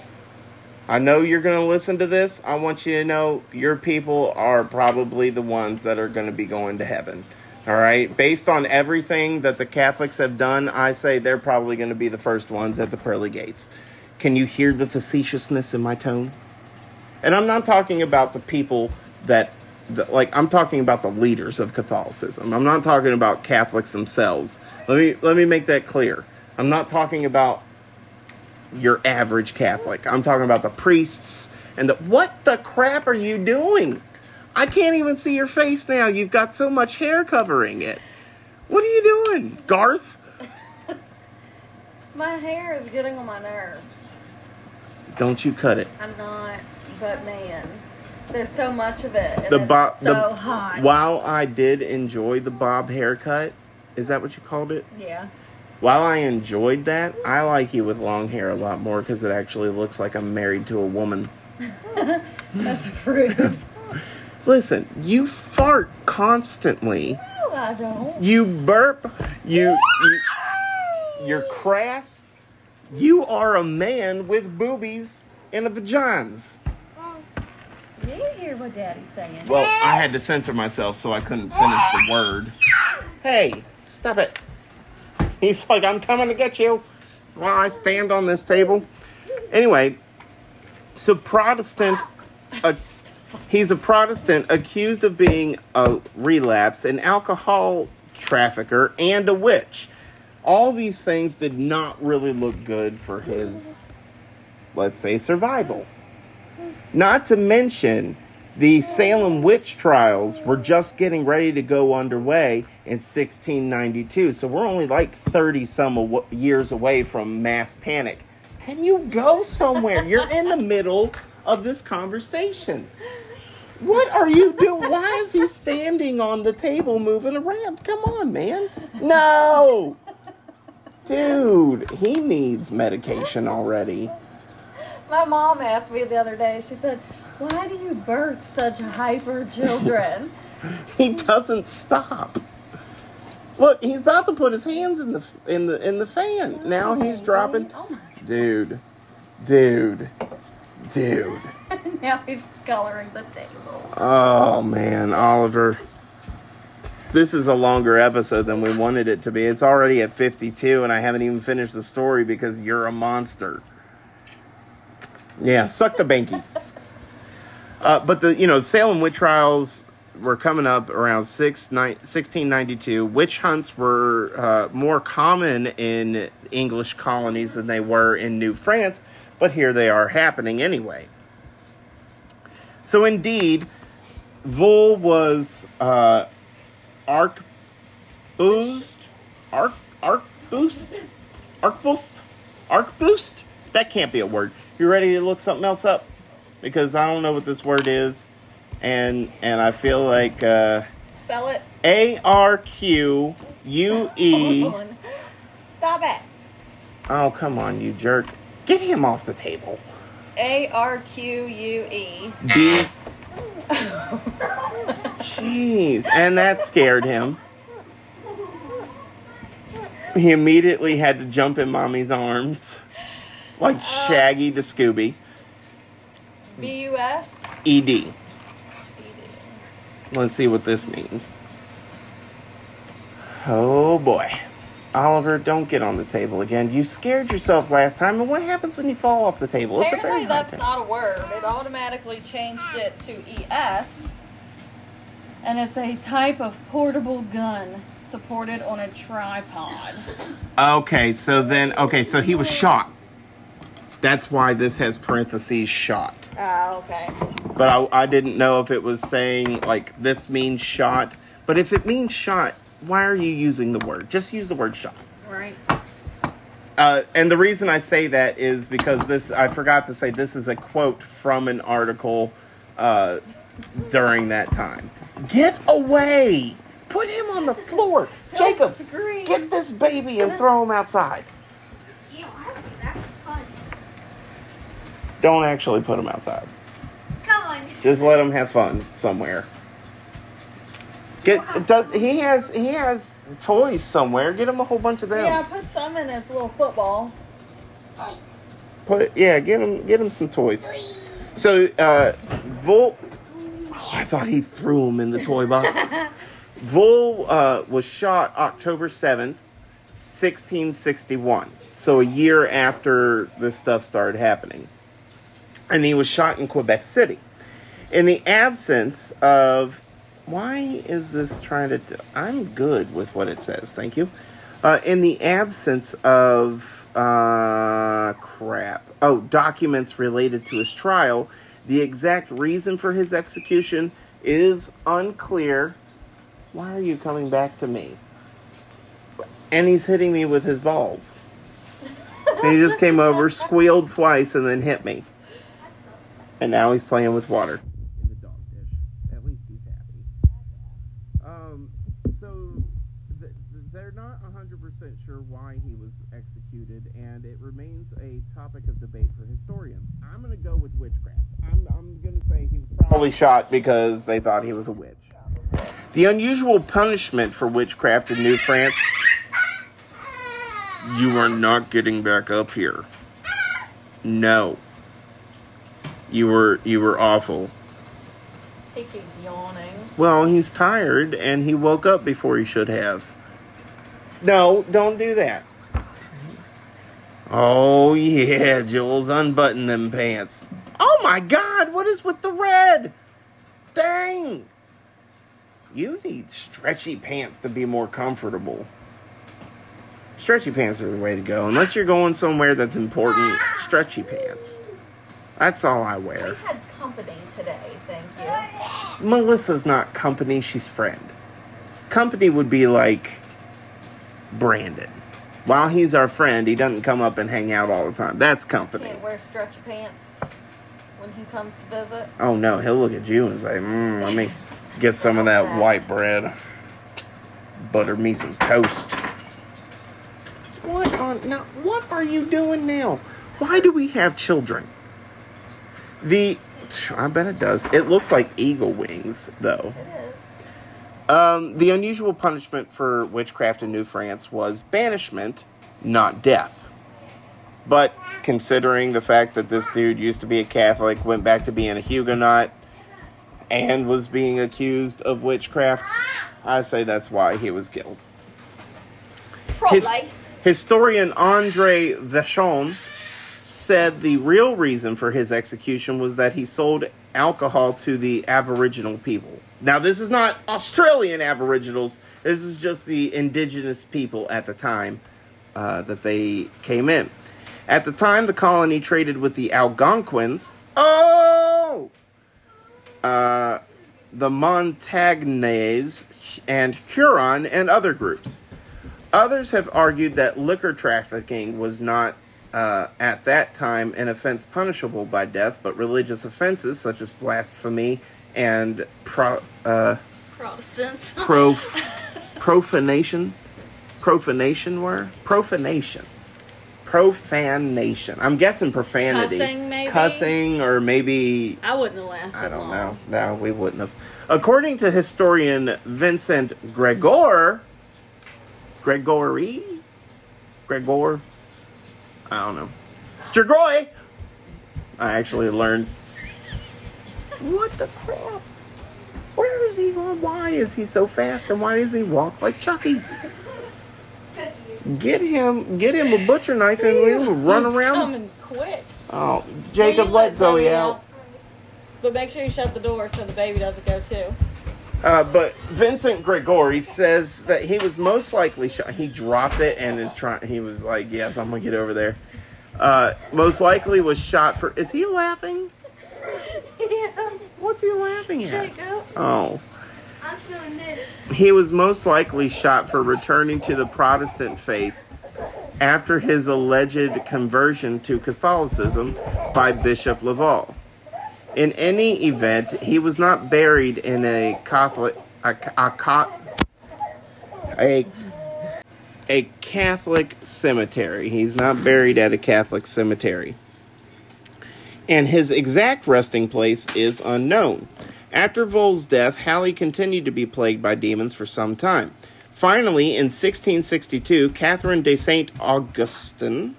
I know you're going to listen to this. I want you to know your people are probably the ones that are going to be going to heaven. All right? Based on everything that the Catholics have done, I say they're probably going to be the first ones at the pearly gates. Can you hear the facetiousness in my tone? And I'm not talking about the people that, like, I'm talking about the leaders of Catholicism. I'm not talking about Catholics themselves. Let me let me make that clear. I'm not talking about your average Catholic. I'm talking about the priests and the. What the crap are you doing? I can't even see your face now. You've got so much hair covering it. What are you doing, Garth? My hair is getting on my nerves. Don't you cut it. I'm not, but man, there's so much of it. The bob. so the hot. while I did enjoy the bob haircut, is that what you called it? Yeah. While I enjoyed that, I like you with long hair a lot more because it actually looks like I'm married to a woman. That's rude. Listen, you fart constantly. no, I don't. You burp. You, you you're crass. You are a man with boobies and a vaginas. You hear what Daddy's saying? Well, I had to censor myself so I couldn't finish the word. Hey, stop it. He's like, I'm coming to get you while I stand on this table. Anyway, so Protestant, he's a Protestant accused of being a relapse, an alcohol trafficker, and a witch. All these things did not really look good for his, let's say, survival. Not to mention, the Salem witch trials were just getting ready to go underway in 1692. So we're only like 30 some years away from mass panic. Can you go somewhere? You're in the middle of this conversation. What are you doing? Why is he standing on the table moving around? Come on, man. No. Dude, he needs medication already. My mom asked me the other day, she said, Why do you birth such hyper children? he doesn't stop. Look, he's about to put his hands in the in the in the fan. Now he's oh, dropping. Oh Dude, dude, dude. now he's coloring the table. Oh man, Oliver. This is a longer episode than we wanted it to be. It's already at 52 and I haven't even finished the story because you're a monster. Yeah, suck the banky. Uh, but the you know Salem witch trials were coming up around six, nine, 1692. Witch hunts were uh, more common in English colonies than they were in New France, but here they are happening anyway. So indeed, Vul was uh, arc boozed, arc arc boost, arc boost, Arc boost? That can't be a word. You ready to look something else up? Because I don't know what this word is, and and I feel like uh, Spell it. A R Q U E. Stop it. Oh come on, you jerk! Get him off the table. A R Q U E. B. Jeez, and that scared him. He immediately had to jump in mommy's arms, like uh, Shaggy to Scooby. B U S. E D. Let's see what this means. Oh boy. Oliver, don't get on the table again. You scared yourself last time, and what happens when you fall off the table? It's a very Apparently, that's thing. not a word. It automatically changed it to ES. And it's a type of portable gun supported on a tripod. Okay, so then, okay, so he was shot. That's why this has parentheses shot. Ah, okay. But I, I didn't know if it was saying, like, this means shot. But if it means shot, why are you using the word? Just use the word shot. Right. Uh, and the reason I say that is because this, I forgot to say, this is a quote from an article uh, during that time. Get away! Put him on the floor! Jacob, scream. get this baby and throw him outside. You I have that's fun. Don't actually put him outside. Come on. Just let him have fun somewhere. Get does, he has he has toys somewhere. Get him a whole bunch of them. Yeah, put some in his little football. Put yeah, get him get him some toys. So uh Vol oh, I thought he threw him in the toy box. Vol uh, was shot October 7th, 1661. So a year after this stuff started happening. And he was shot in Quebec City. In the absence of why is this trying to t- I'm good with what it says. Thank you. Uh, in the absence of uh, crap. Oh, documents related to his trial, the exact reason for his execution is unclear. Why are you coming back to me? And he's hitting me with his balls. And he just came over, squealed twice, and then hit me. And now he's playing with water in the dog dish. At least he's happy. Um, so th- they're not 100% sure why he was executed, and it remains a topic of debate for historians. I'm going to go with witchcraft. I'm, I'm going to say he was probably shot because they thought he was a witch. The unusual punishment for witchcraft in New France. You are not getting back up here. No. You were you were awful. He keeps yawning. Well, he's tired and he woke up before he should have. No, don't do that. Oh yeah, Jules, unbutton them pants. Oh my god, what is with the red? Dang. You need stretchy pants to be more comfortable. Stretchy pants are the way to go. Unless you're going somewhere that's important, stretchy pants. That's all I wear. We had company today, thank you. Melissa's not company, she's friend. Company would be like Brandon. While he's our friend, he doesn't come up and hang out all the time. That's company. Can't wear stretchy pants when he comes to visit. Oh no, he'll look at you and say, mm, let me get some of that white bread. Butter me some toast. What on now what are you doing now? Why do we have children? The I bet it does. It looks like eagle wings though. Um, the unusual punishment for witchcraft in New France was banishment, not death. But considering the fact that this dude used to be a Catholic, went back to being a Huguenot, and was being accused of witchcraft, I say that's why he was killed. Probably. His- historian Andre Vachon said the real reason for his execution was that he sold alcohol to the Aboriginal people. Now, this is not Australian Aboriginals, this is just the indigenous people at the time uh, that they came in. At the time, the colony traded with the Algonquins. Oh! Uh, the Montagnais and Huron and other groups. Others have argued that liquor trafficking was not uh, at that time an offense punishable by death, but religious offenses such as blasphemy and pro, uh, Protestants. pro, profanation, profanation were profanation, profanation. I'm guessing profanity, Cussing, maybe? cussing, or maybe I wouldn't have lasted I don't long. know. No, we wouldn't have. According to historian Vincent Gregor, Gregory, Gregor, I don't know. Strigoi. I actually learned. What the crap? Where is he going? Why is he so fast? And why does he walk like Chucky? Get him, get him a butcher knife and we'll run He's around. Coming quick. Oh, Jacob, let Zoe Zoe out. But make sure you shut the door so the baby doesn't go too. Uh, but Vincent Gregory says that he was most likely shot. He dropped it and is trying. He was like, "Yes, I'm gonna get over there." Uh, most likely was shot for. Is he laughing? Yeah. What's he laughing at? Jacob. Oh, I'm doing this. he was most likely shot for returning to the Protestant faith after his alleged conversion to Catholicism by Bishop Laval. In any event, he was not buried in a Catholic a, a, a a Catholic cemetery. He's not buried at a Catholic cemetery. And his exact resting place is unknown. After Vol's death, Hallay continued to be plagued by demons for some time. Finally, in 1662, Catherine de Saint Augustine.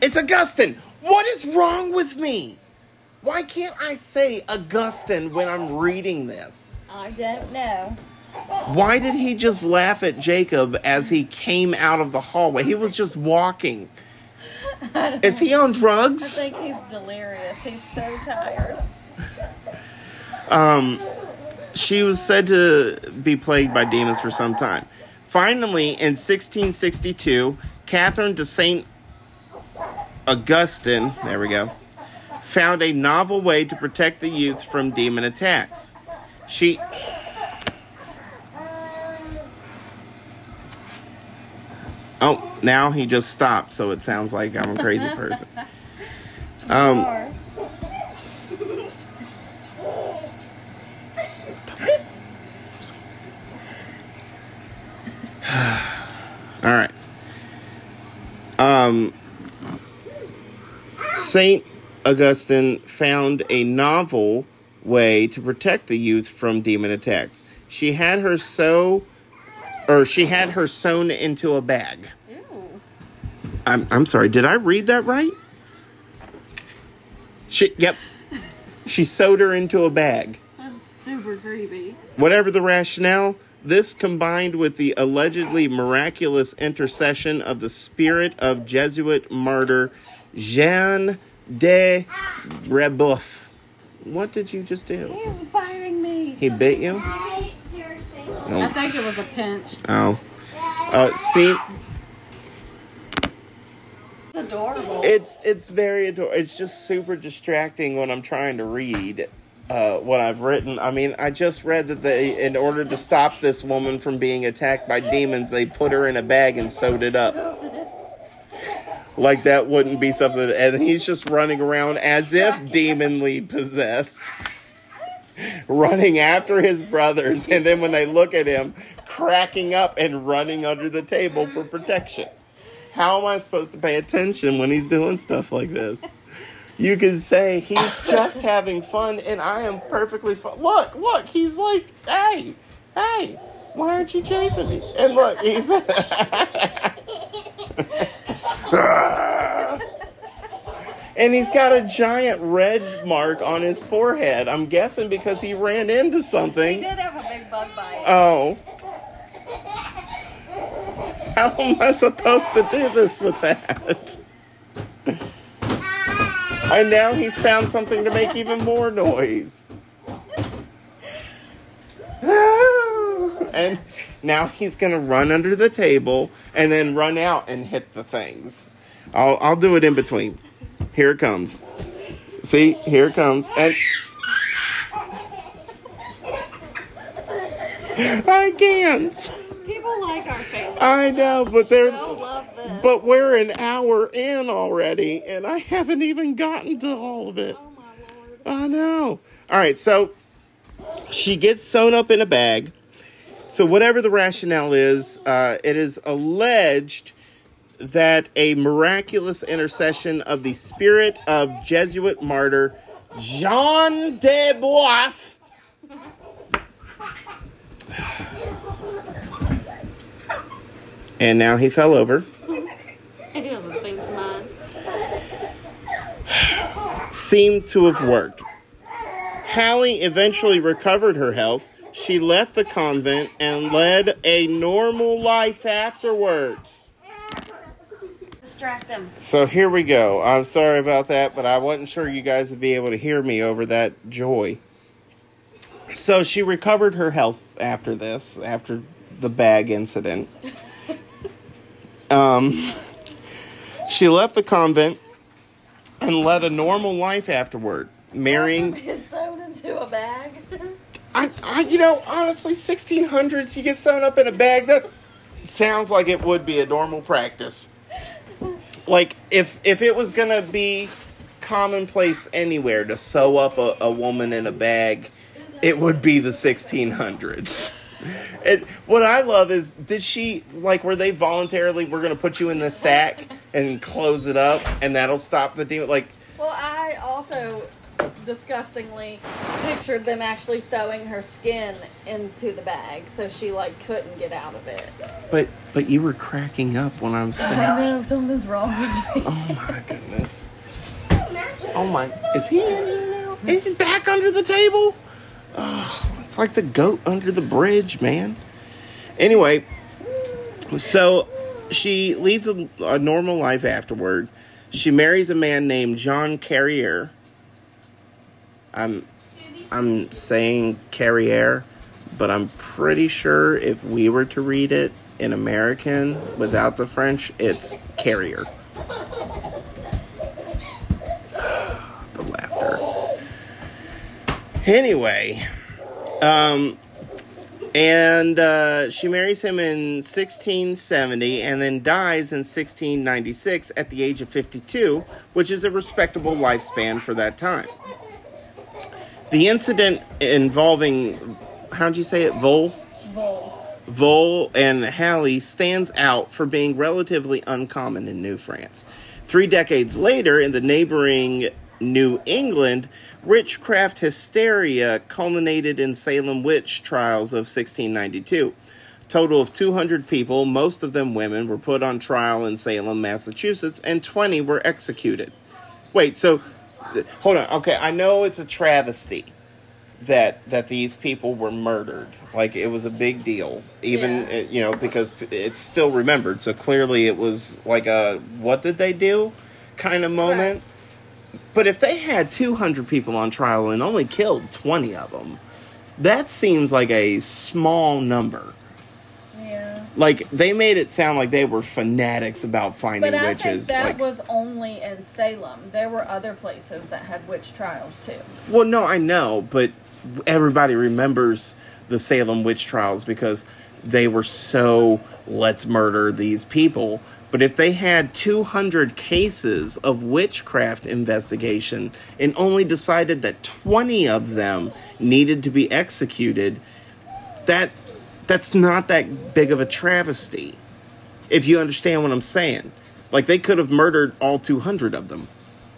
It's Augustine! What is wrong with me? Why can't I say Augustine when I'm reading this? I don't know. Why did he just laugh at Jacob as he came out of the hallway? He was just walking. Is he on drugs? I think he's delirious. He's so tired. Um, she was said to be plagued by demons for some time. Finally, in 1662, Catherine de Saint Augustine, there we go, found a novel way to protect the youth from demon attacks. She Oh, now he just stopped, so it sounds like I'm a crazy person. Um, All right. Um, Saint Augustine found a novel way to protect the youth from demon attacks. She had her sew, or she had her sewn into a bag. Ew. I'm I'm sorry. Did I read that right? She yep. She sewed her into a bag. That's super creepy. Whatever the rationale, this combined with the allegedly miraculous intercession of the spirit of Jesuit martyr Jean de Brebeuf. What did you just do? He's biting me. He bit you? I. I Oh. think it was a pinch. oh. Uh, see, It's adorable. it's it's very adorable. It's just super distracting when I'm trying to read uh, what I've written. I mean, I just read that they, in order to stop this woman from being attacked by demons, they put her in a bag and sewed it up. Like that wouldn't be something. And he's just running around as if demonly possessed, running after his brothers. And then when they look at him, cracking up and running under the table for protection. How am I supposed to pay attention when he's doing stuff like this? You can say he's just having fun, and I am perfectly fine. Look, look, he's like, hey, hey, why aren't you chasing me? And look, he's. and he's got a giant red mark on his forehead. I'm guessing because he ran into something. he did have a big bug bite. Oh. How am I supposed to do this with that? And now he's found something to make even more noise. And now he's gonna run under the table and then run out and hit the things. I'll I'll do it in between. Here it comes. See, here it comes. And I can't. People like our family. I know, but they're They'll love this. But we're an hour in already, and I haven't even gotten to all of it. oh my lord. I know. All right, so she gets sewn up in a bag. So, whatever the rationale is, uh, it is alleged that a miraculous intercession of the spirit of Jesuit martyr Jean de Boif. And now he fell over. Seemed to have worked. Hallay eventually recovered her health. She left the convent and led a normal life afterwards. Distract them. So here we go. I'm sorry about that, but I wasn't sure you guys would be able to hear me over that joy. So she recovered her health after this, after the bag incident. Um, she left the convent and led a normal life afterward, marrying. Sewn into a bag. I, I, you know, honestly, 1600s, you get sewn up in a bag. That sounds like it would be a normal practice. Like if if it was gonna be commonplace anywhere to sew up a, a woman in a bag, it would be the 1600s. And what I love is, did she like? Were they voluntarily? We're gonna put you in the sack and close it up, and that'll stop the demon. Like, well, I also disgustingly pictured them actually sewing her skin into the bag so she like couldn't get out of it. but but you were cracking up when I'm saying. I know something's wrong with me. Oh my goodness. Oh my. Is he in here now? Is he back under the table? Oh, it's like the goat under the bridge, man. Anyway, so she leads a, a normal life afterward. She marries a man named John Carrier. I'm I'm saying Carrier, but I'm pretty sure if we were to read it in American without the French, it's Carrier. the laughter. Anyway, um, and uh, she marries him in 1670 and then dies in 1696 at the age of 52, which is a respectable lifespan for that time. The incident involving, how'd you say it, Vol? Vol. Vol and Hallay stands out for being relatively uncommon in New France. Three decades later, in the neighboring New England, witchcraft hysteria culminated in Salem witch trials of 1692. Total of 200 people, most of them women, were put on trial in Salem, Massachusetts, and 20 were executed. Wait, so hold on. Okay, I know it's a travesty that that these people were murdered. Like it was a big deal, even Yeah. you know because it's still remembered. So clearly, it was like a what did they do kind of moment. But if they had 200 people on trial and only killed 20 of them, that seems like a small number. Like they made it sound like they were fanatics about finding But I think witches. that like, was only in Salem. There were other places that had witch trials too. Well, no, I know, but everybody remembers the Salem witch trials because they were so let's murder these people. But if they had 200 cases of witchcraft investigation and only decided that 20 of them needed to be executed, that that's not that big of a travesty. If you understand what I'm saying. Like they could have murdered all 200 of them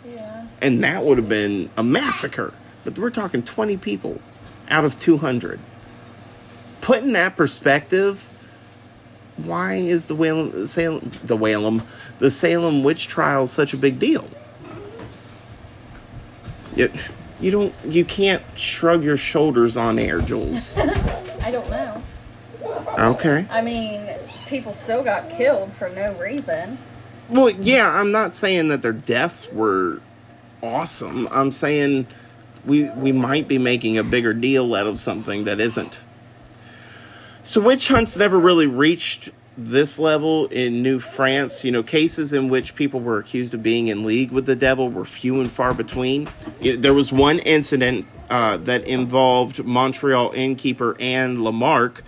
Yeah. and that would have been a massacre. But we're talking 20 people out of 200. Put in that perspective, why is the Whalem, Salem, the Whalem, the Salem witch trial such a big deal? You, you don't, you can't shrug your shoulders on air, Jules. I don't know. Okay. I mean, people still got killed for no reason. Well, yeah, I'm not saying that their deaths were awesome. I'm saying we we might be making a bigger deal out of something that isn't. So witch hunts never really reached this level in New France. You know, cases in which people were accused of being in league with the devil were few and far between. There was one incident uh, that involved Montreal innkeeper Anne Lamarque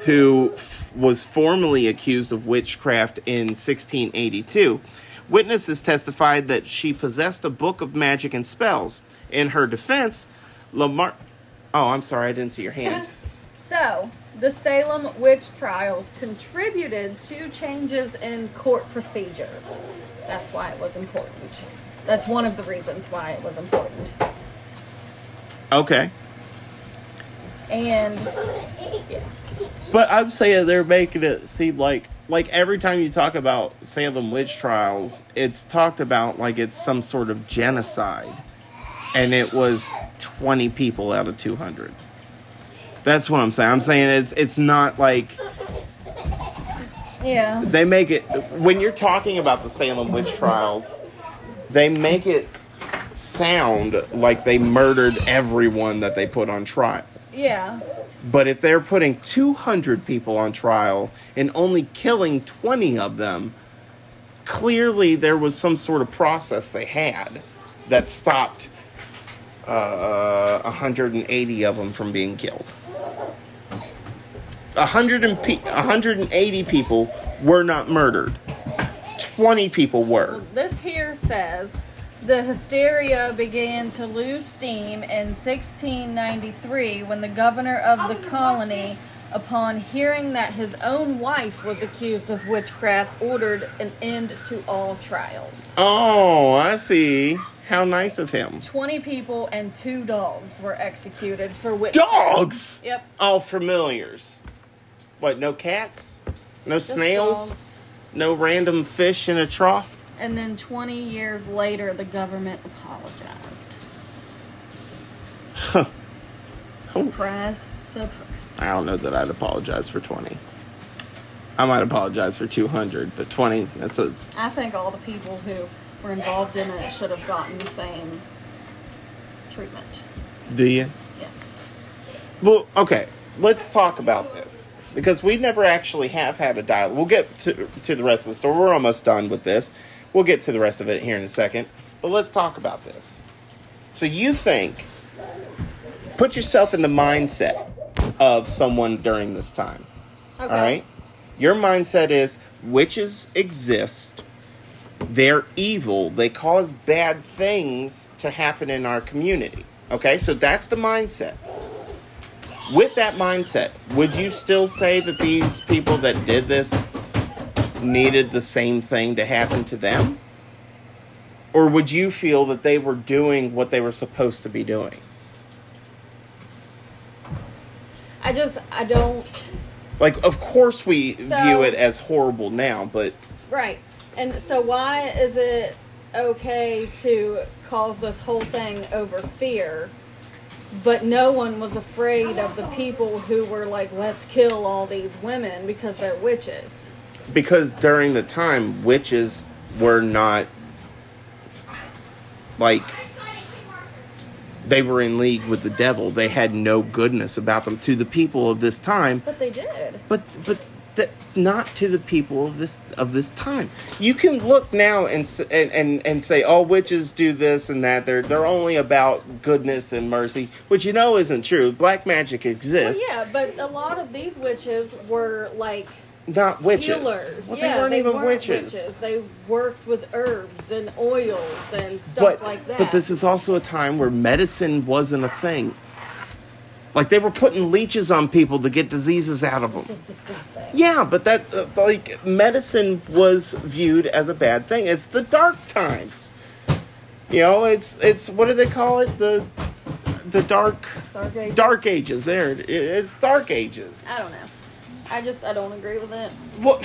who f- was formally accused of witchcraft in 1682. Witnesses testified that she possessed a book of magic and spells. In her defense, Lamar. Oh, I'm sorry, I didn't see your hand. So, the Salem witch trials contributed to changes in court procedures. That's why it was important. That's one of the reasons why it was important. Okay. And yeah, But I'm saying they're making it seem like like every time you talk about Salem witch trials, it's talked about like it's some sort of genocide. And it was 20 people out of 200. That's what I'm saying. I'm saying it's it's not like yeah, they make it when you're talking about the Salem witch trials, they make it sound like they murdered everyone that they put on trial. Yeah, But if they're putting 200 people on trial and only killing 20 of them, clearly there was some sort of process they had that stopped uh, 180 of them from being killed. 100 and pe- 180 people were not murdered. 20 people were. This here says the hysteria began to lose steam in 1693 when the governor of the oh, colony, upon hearing that his own wife was accused of witchcraft, ordered an end to all trials. Oh, I see. How nice of him. 20 people and two dogs were executed for witchcraft. Dogs! Yep. All familiars. What, no cats? No just snails? dogs. No random fish in a trough? And then 20 years later, the government apologized. Surprise, surprise. I don't know that I'd apologize for 20. I might apologize for 200, but 20, that's a. I think all the people who were involved in it should have gotten the same treatment. Do you? Yes. Well, okay, let's talk about this. Because we never actually have had a dialogue. We'll get to, to the rest of the story. We're almost done with this. We'll get to the rest of it here in a second. But let's talk about this. So you think, put yourself in the mindset of someone during this time. Okay. All right? Your mindset is witches exist. They're evil. They cause bad things to happen in our community. Okay? So that's the mindset. With that mindset, would you still say that these people that did this needed the same thing to happen to them? Or would you feel that they were doing what they were supposed to be doing? I just, I don't. Like, of course, we So- view it as horrible now, but Right. And so, why is it okay to cause this whole thing over fear, but no one was afraid of the people who were like, let's kill all these women because they're witches? Because during the time witches were not like they were in league with the devil. They had no goodness about them to the people of this time. But they did. but but that not to the people of this of this time. You can look now and and and, and say oh witches do this and that. They're they're only about goodness and mercy which you know isn't true. Black magic Well, exists. yeah, but a lot of these witches were like not witches healers. well, yeah, they weren't even weren't witches. They worked with herbs and oils and stuff but, like that. But this is also a time where medicine wasn't a thing. Like they were putting leeches on people to get diseases out of them. just disgusting. Yeah, but that uh, like medicine was viewed as a bad thing. It's the dark times. You know, it's it's what do they call it? The the dark Dark ages. dark ages. There, it- it's dark ages. I don't know. I just I don't agree with it. Well,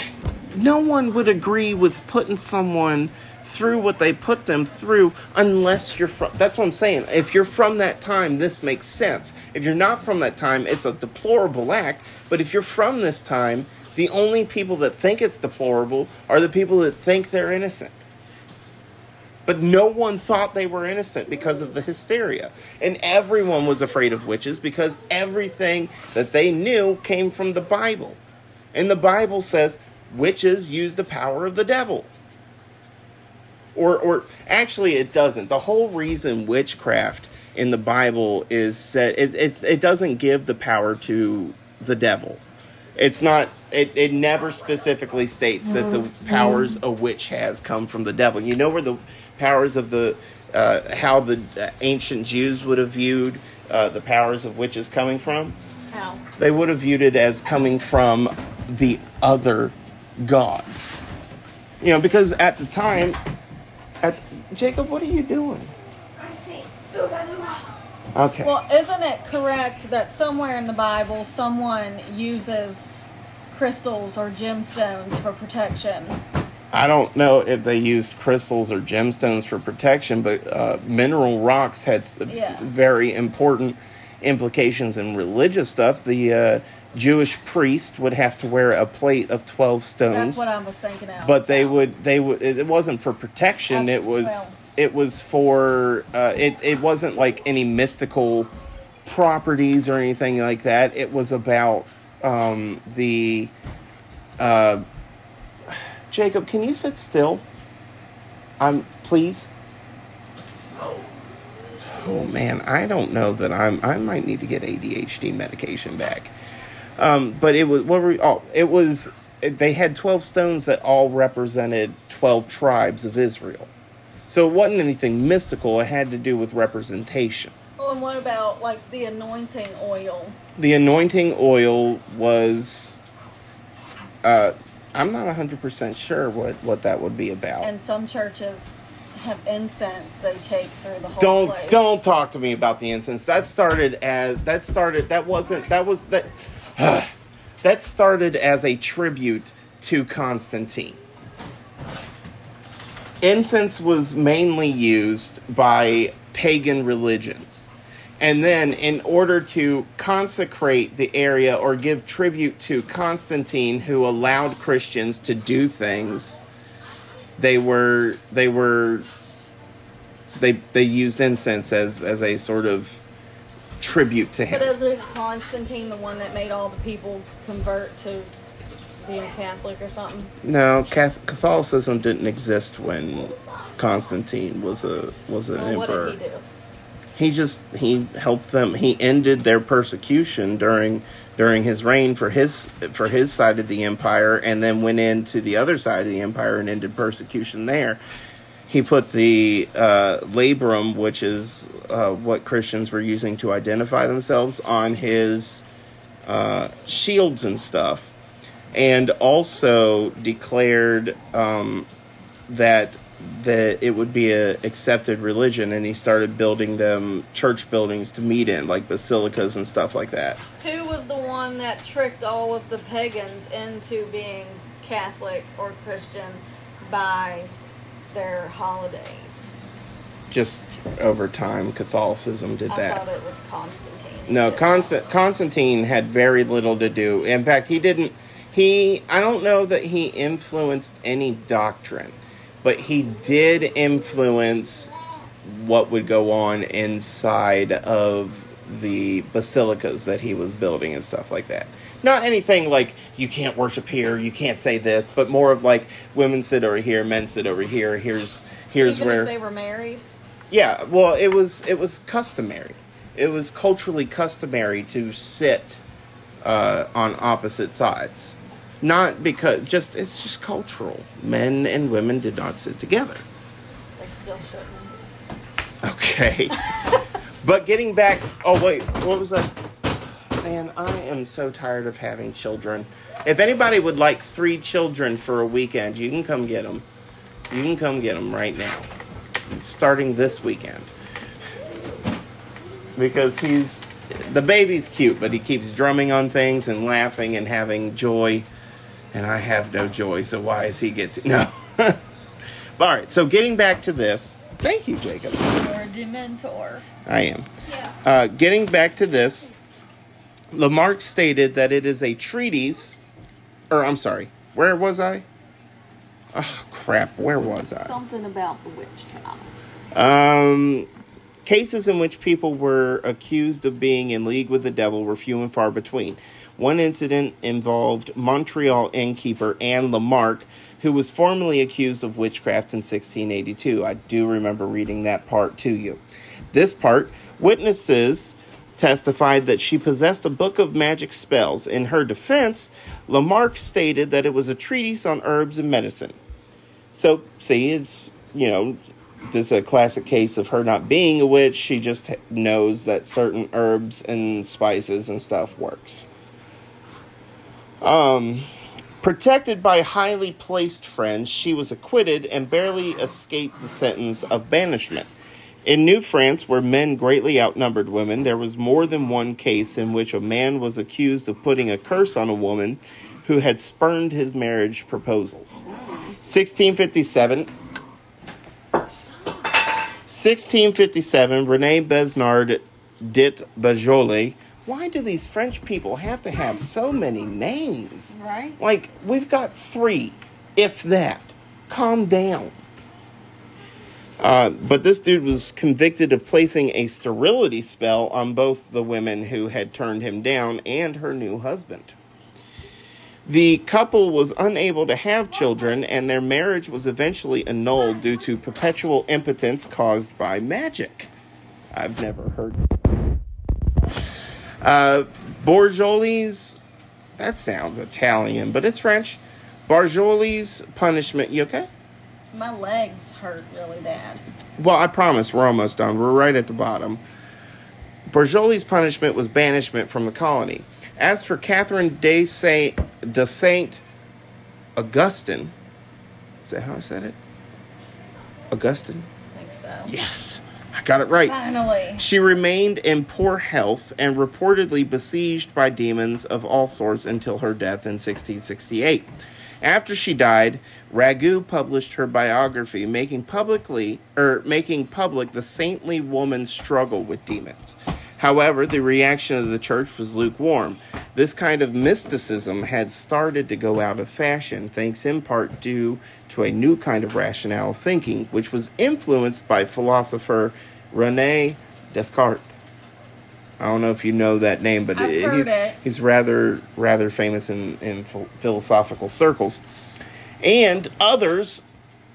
no one would agree with putting someone through what they put them through unless you're from that's what I'm saying. If you're from that time, this makes sense. If you're not from that time, it's a deplorable act. But if you're from this time, the only people that think it's deplorable are the people that think they're innocent. But no one thought they were innocent because of the hysteria. And everyone was afraid of witches because everything that they knew came from the Bible. And the Bible says witches use the power of the devil. Or, or actually, it doesn't. The whole reason witchcraft in the Bible is said it, it's, it doesn't give the power to the devil. It's not. It, it never specifically states that the mm-hmm. powers a witch has come from the devil. You know where the powers of the uh, how the ancient Jews would have viewed uh, the powers of witches coming from. How? They would have viewed it as coming from the other gods. You know, because at the time, at Jacob, what are you doing? I'm saying booga booga. Okay. Well, isn't it correct that somewhere in the Bible someone uses crystals or gemstones for protection? I don't know if they used crystals or gemstones for protection, but uh, mineral rocks had Yeah. very important implications in religious stuff. The uh, Jewish priest would have to wear a plate of twelve stones, That's what I was thinking of. but they would they would it wasn't for protection. That's- It was well. it was for uh, it. It wasn't like any mystical properties or anything like that. It was about um, the. Uh, Jacob, can you sit still? I'm please. Oh man, I don't know that I'm. I might need to get ADHD medication back. Um, but it was what were oh it was they had twelve stones that all represented twelve tribes of Israel. So it wasn't anything mystical. It had to do with representation. Oh, and what about like the anointing oil? The anointing oil was. Uh, I'm not 100% sure what, what that would be about. And some churches have incense they take through the whole don't place. don't talk to me about the incense. That started as that started that wasn't that was that that started as a tribute to Constantine. Incense was mainly used by pagan religions. And then, in order to consecrate the area or give tribute to Constantine, who allowed Christians to do things, they were they were they they used incense as as a sort of tribute to him. But isn't Constantine the one that made all the people convert to being a Catholic or something? No, Cath- Catholicism didn't exist when Constantine was a was an Well, what emperor. did he do? He just he helped them. He ended their persecution during during his reign for his for his side of the empire, and then went into the other side of the empire and ended persecution there. He put the uh, labrum, which is uh, what Christians were using to identify themselves, on his uh, shields and stuff, and also declared um, that that it would be a accepted religion, and he started building them church buildings to meet in, like basilicas and stuff like that. Who was the one that tricked all of the pagans into being Catholic or Christian by their holidays? Just over time, Catholicism did I that. thought it was Constantine. No, Constant, Constantine had very little to do. In fact, he didn't. He, I don't know that he influenced any doctrine, but he did influence what would go on inside of the basilicas that he was building and stuff like that. Not anything like you can't worship here, you can't say this, but more of like women sit over here, men sit over here. Here's here's Even where they were married. yeah, well, it was it was customary. It was culturally customary to sit uh, on opposite sides, not because just it's just cultural. Men and women did not sit together. They still shouldn't. Okay, but getting back. Oh wait, what was that? Man, I am so tired of having children. If anybody would like three children for a weekend, you can come get them. You can come get them right now, starting this weekend. Because he's the baby's cute, but he keeps drumming on things and laughing and having joy, and I have no joy. So why is he get to no? All right. So getting back to this. Thank you, Jacob. You're a dementor. I am. Yeah. Uh, getting back to this, Lamarque stated that it is a treatise, or I'm sorry, where was I? Oh, crap, where was I? Something about the witch trials. Um, cases in which people were accused of being in league with the devil were few and far between. One incident involved Montreal innkeeper Anne Lamarque, who was formerly accused of witchcraft in 1682. I do remember reading that part to you. This part witnesses testified that she possessed a book of magic spells. In her defense, Lamarque stated that it was a treatise on herbs and medicine. So, see, it's, you know, this is a classic case of her not being a witch. She just knows that certain herbs and spices and stuff works. Um, protected by highly placed friends, she was acquitted and barely escaped the sentence of banishment. In New France, where men greatly outnumbered women, there was more than one case in which a man was accused of putting a curse on a woman who had spurned his marriage proposals. 1657. 1657, Rene Besnard dit Bajoli. Why do these French people have to have so many names? Right? Like, we've got three, if that. Calm down. Uh, but this dude was convicted of placing a sterility spell on both the women who had turned him down and her new husband. The couple was unable to have children, and their marriage was eventually annulled due to perpetual impotence caused by magic. I've never heard. Uh, Bourjoli's, that sounds Italian, but it's French. Barjoli's punishment. You okay? My legs hurt really bad. Well, I promise we're almost done. We're right at the bottom. Bourjoli's punishment was banishment from the colony. As for Catherine de Saint de Saint Augustine, is that how I said it? Augustine. I think so. Yes, I got it right. Finally. She remained in poor health and reportedly besieged by demons of all sorts until her death in 1668. After she died, Ragu published her biography, making publicly or making public the saintly woman's struggle with demons. However, the reaction of the church was lukewarm. This kind of mysticism had started to go out of fashion, thanks in part due to a new kind of rational thinking, which was influenced by philosopher Rene Descartes. I don't know if you know that name, but I've it- heard he's it. he's rather rather famous in in philosophical circles, and others,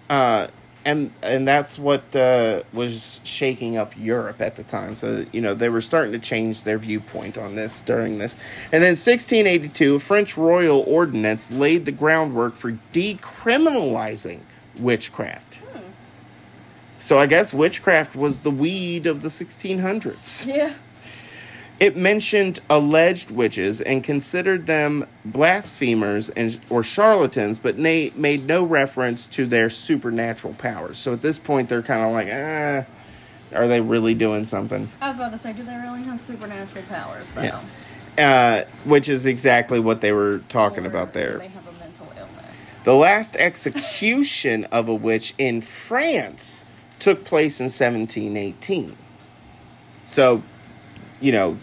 uh, and and that's what uh, was shaking up Europe at the time. So you know they were starting to change their viewpoint on this during this, and then 1682, a French royal ordinance laid the groundwork for decriminalizing witchcraft. So I guess witchcraft was the weed of the 1600s. Yeah. It mentioned alleged witches and considered them blasphemers and or charlatans, but na- made no reference to their supernatural powers. So at this point, they're kind of like, ah, are they really doing something? I was about to say, do they really have supernatural powers though? Yeah. Uh, which is exactly what they were talking Or about there. They have a mental illness. The last execution of a witch in France took place in 1718. So, you know,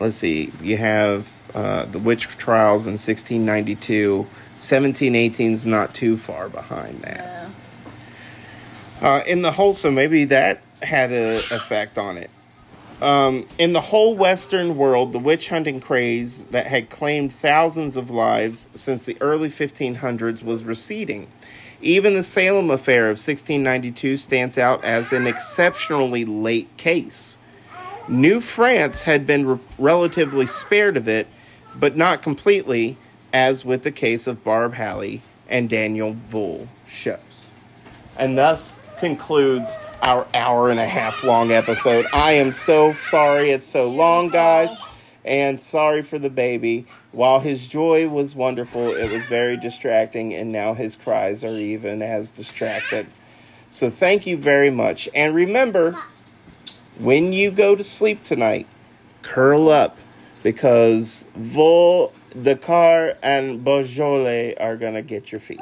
let's see, you have uh, the witch trials in 1692. 1718 is not too far behind that. Uh, in the whole, so maybe that had an effect on it. Um, in the whole Western world, the witch hunting craze that had claimed thousands of lives since the early 1500s was receding. Even the Salem affair of 1692 stands out as an exceptionally late case. New France had been re- relatively spared of it, but not completely, as with the case of Barb Hallay and Daniel Vool shows. And thus concludes our hour and a half long episode. I am so sorry it's so long, guys, and sorry for the baby. While his joy was wonderful, it was very distracting, and now his cries are even as distracted. So thank you very much. And remember, when you go to sleep tonight, curl up because Vol, Dakar, and Beaujolais are going to get your feet.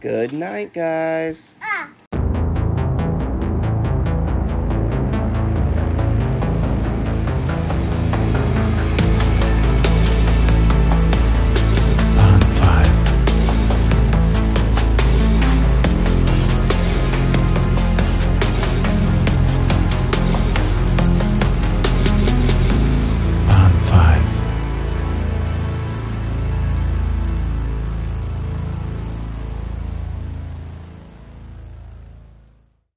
Good night, guys. Ah.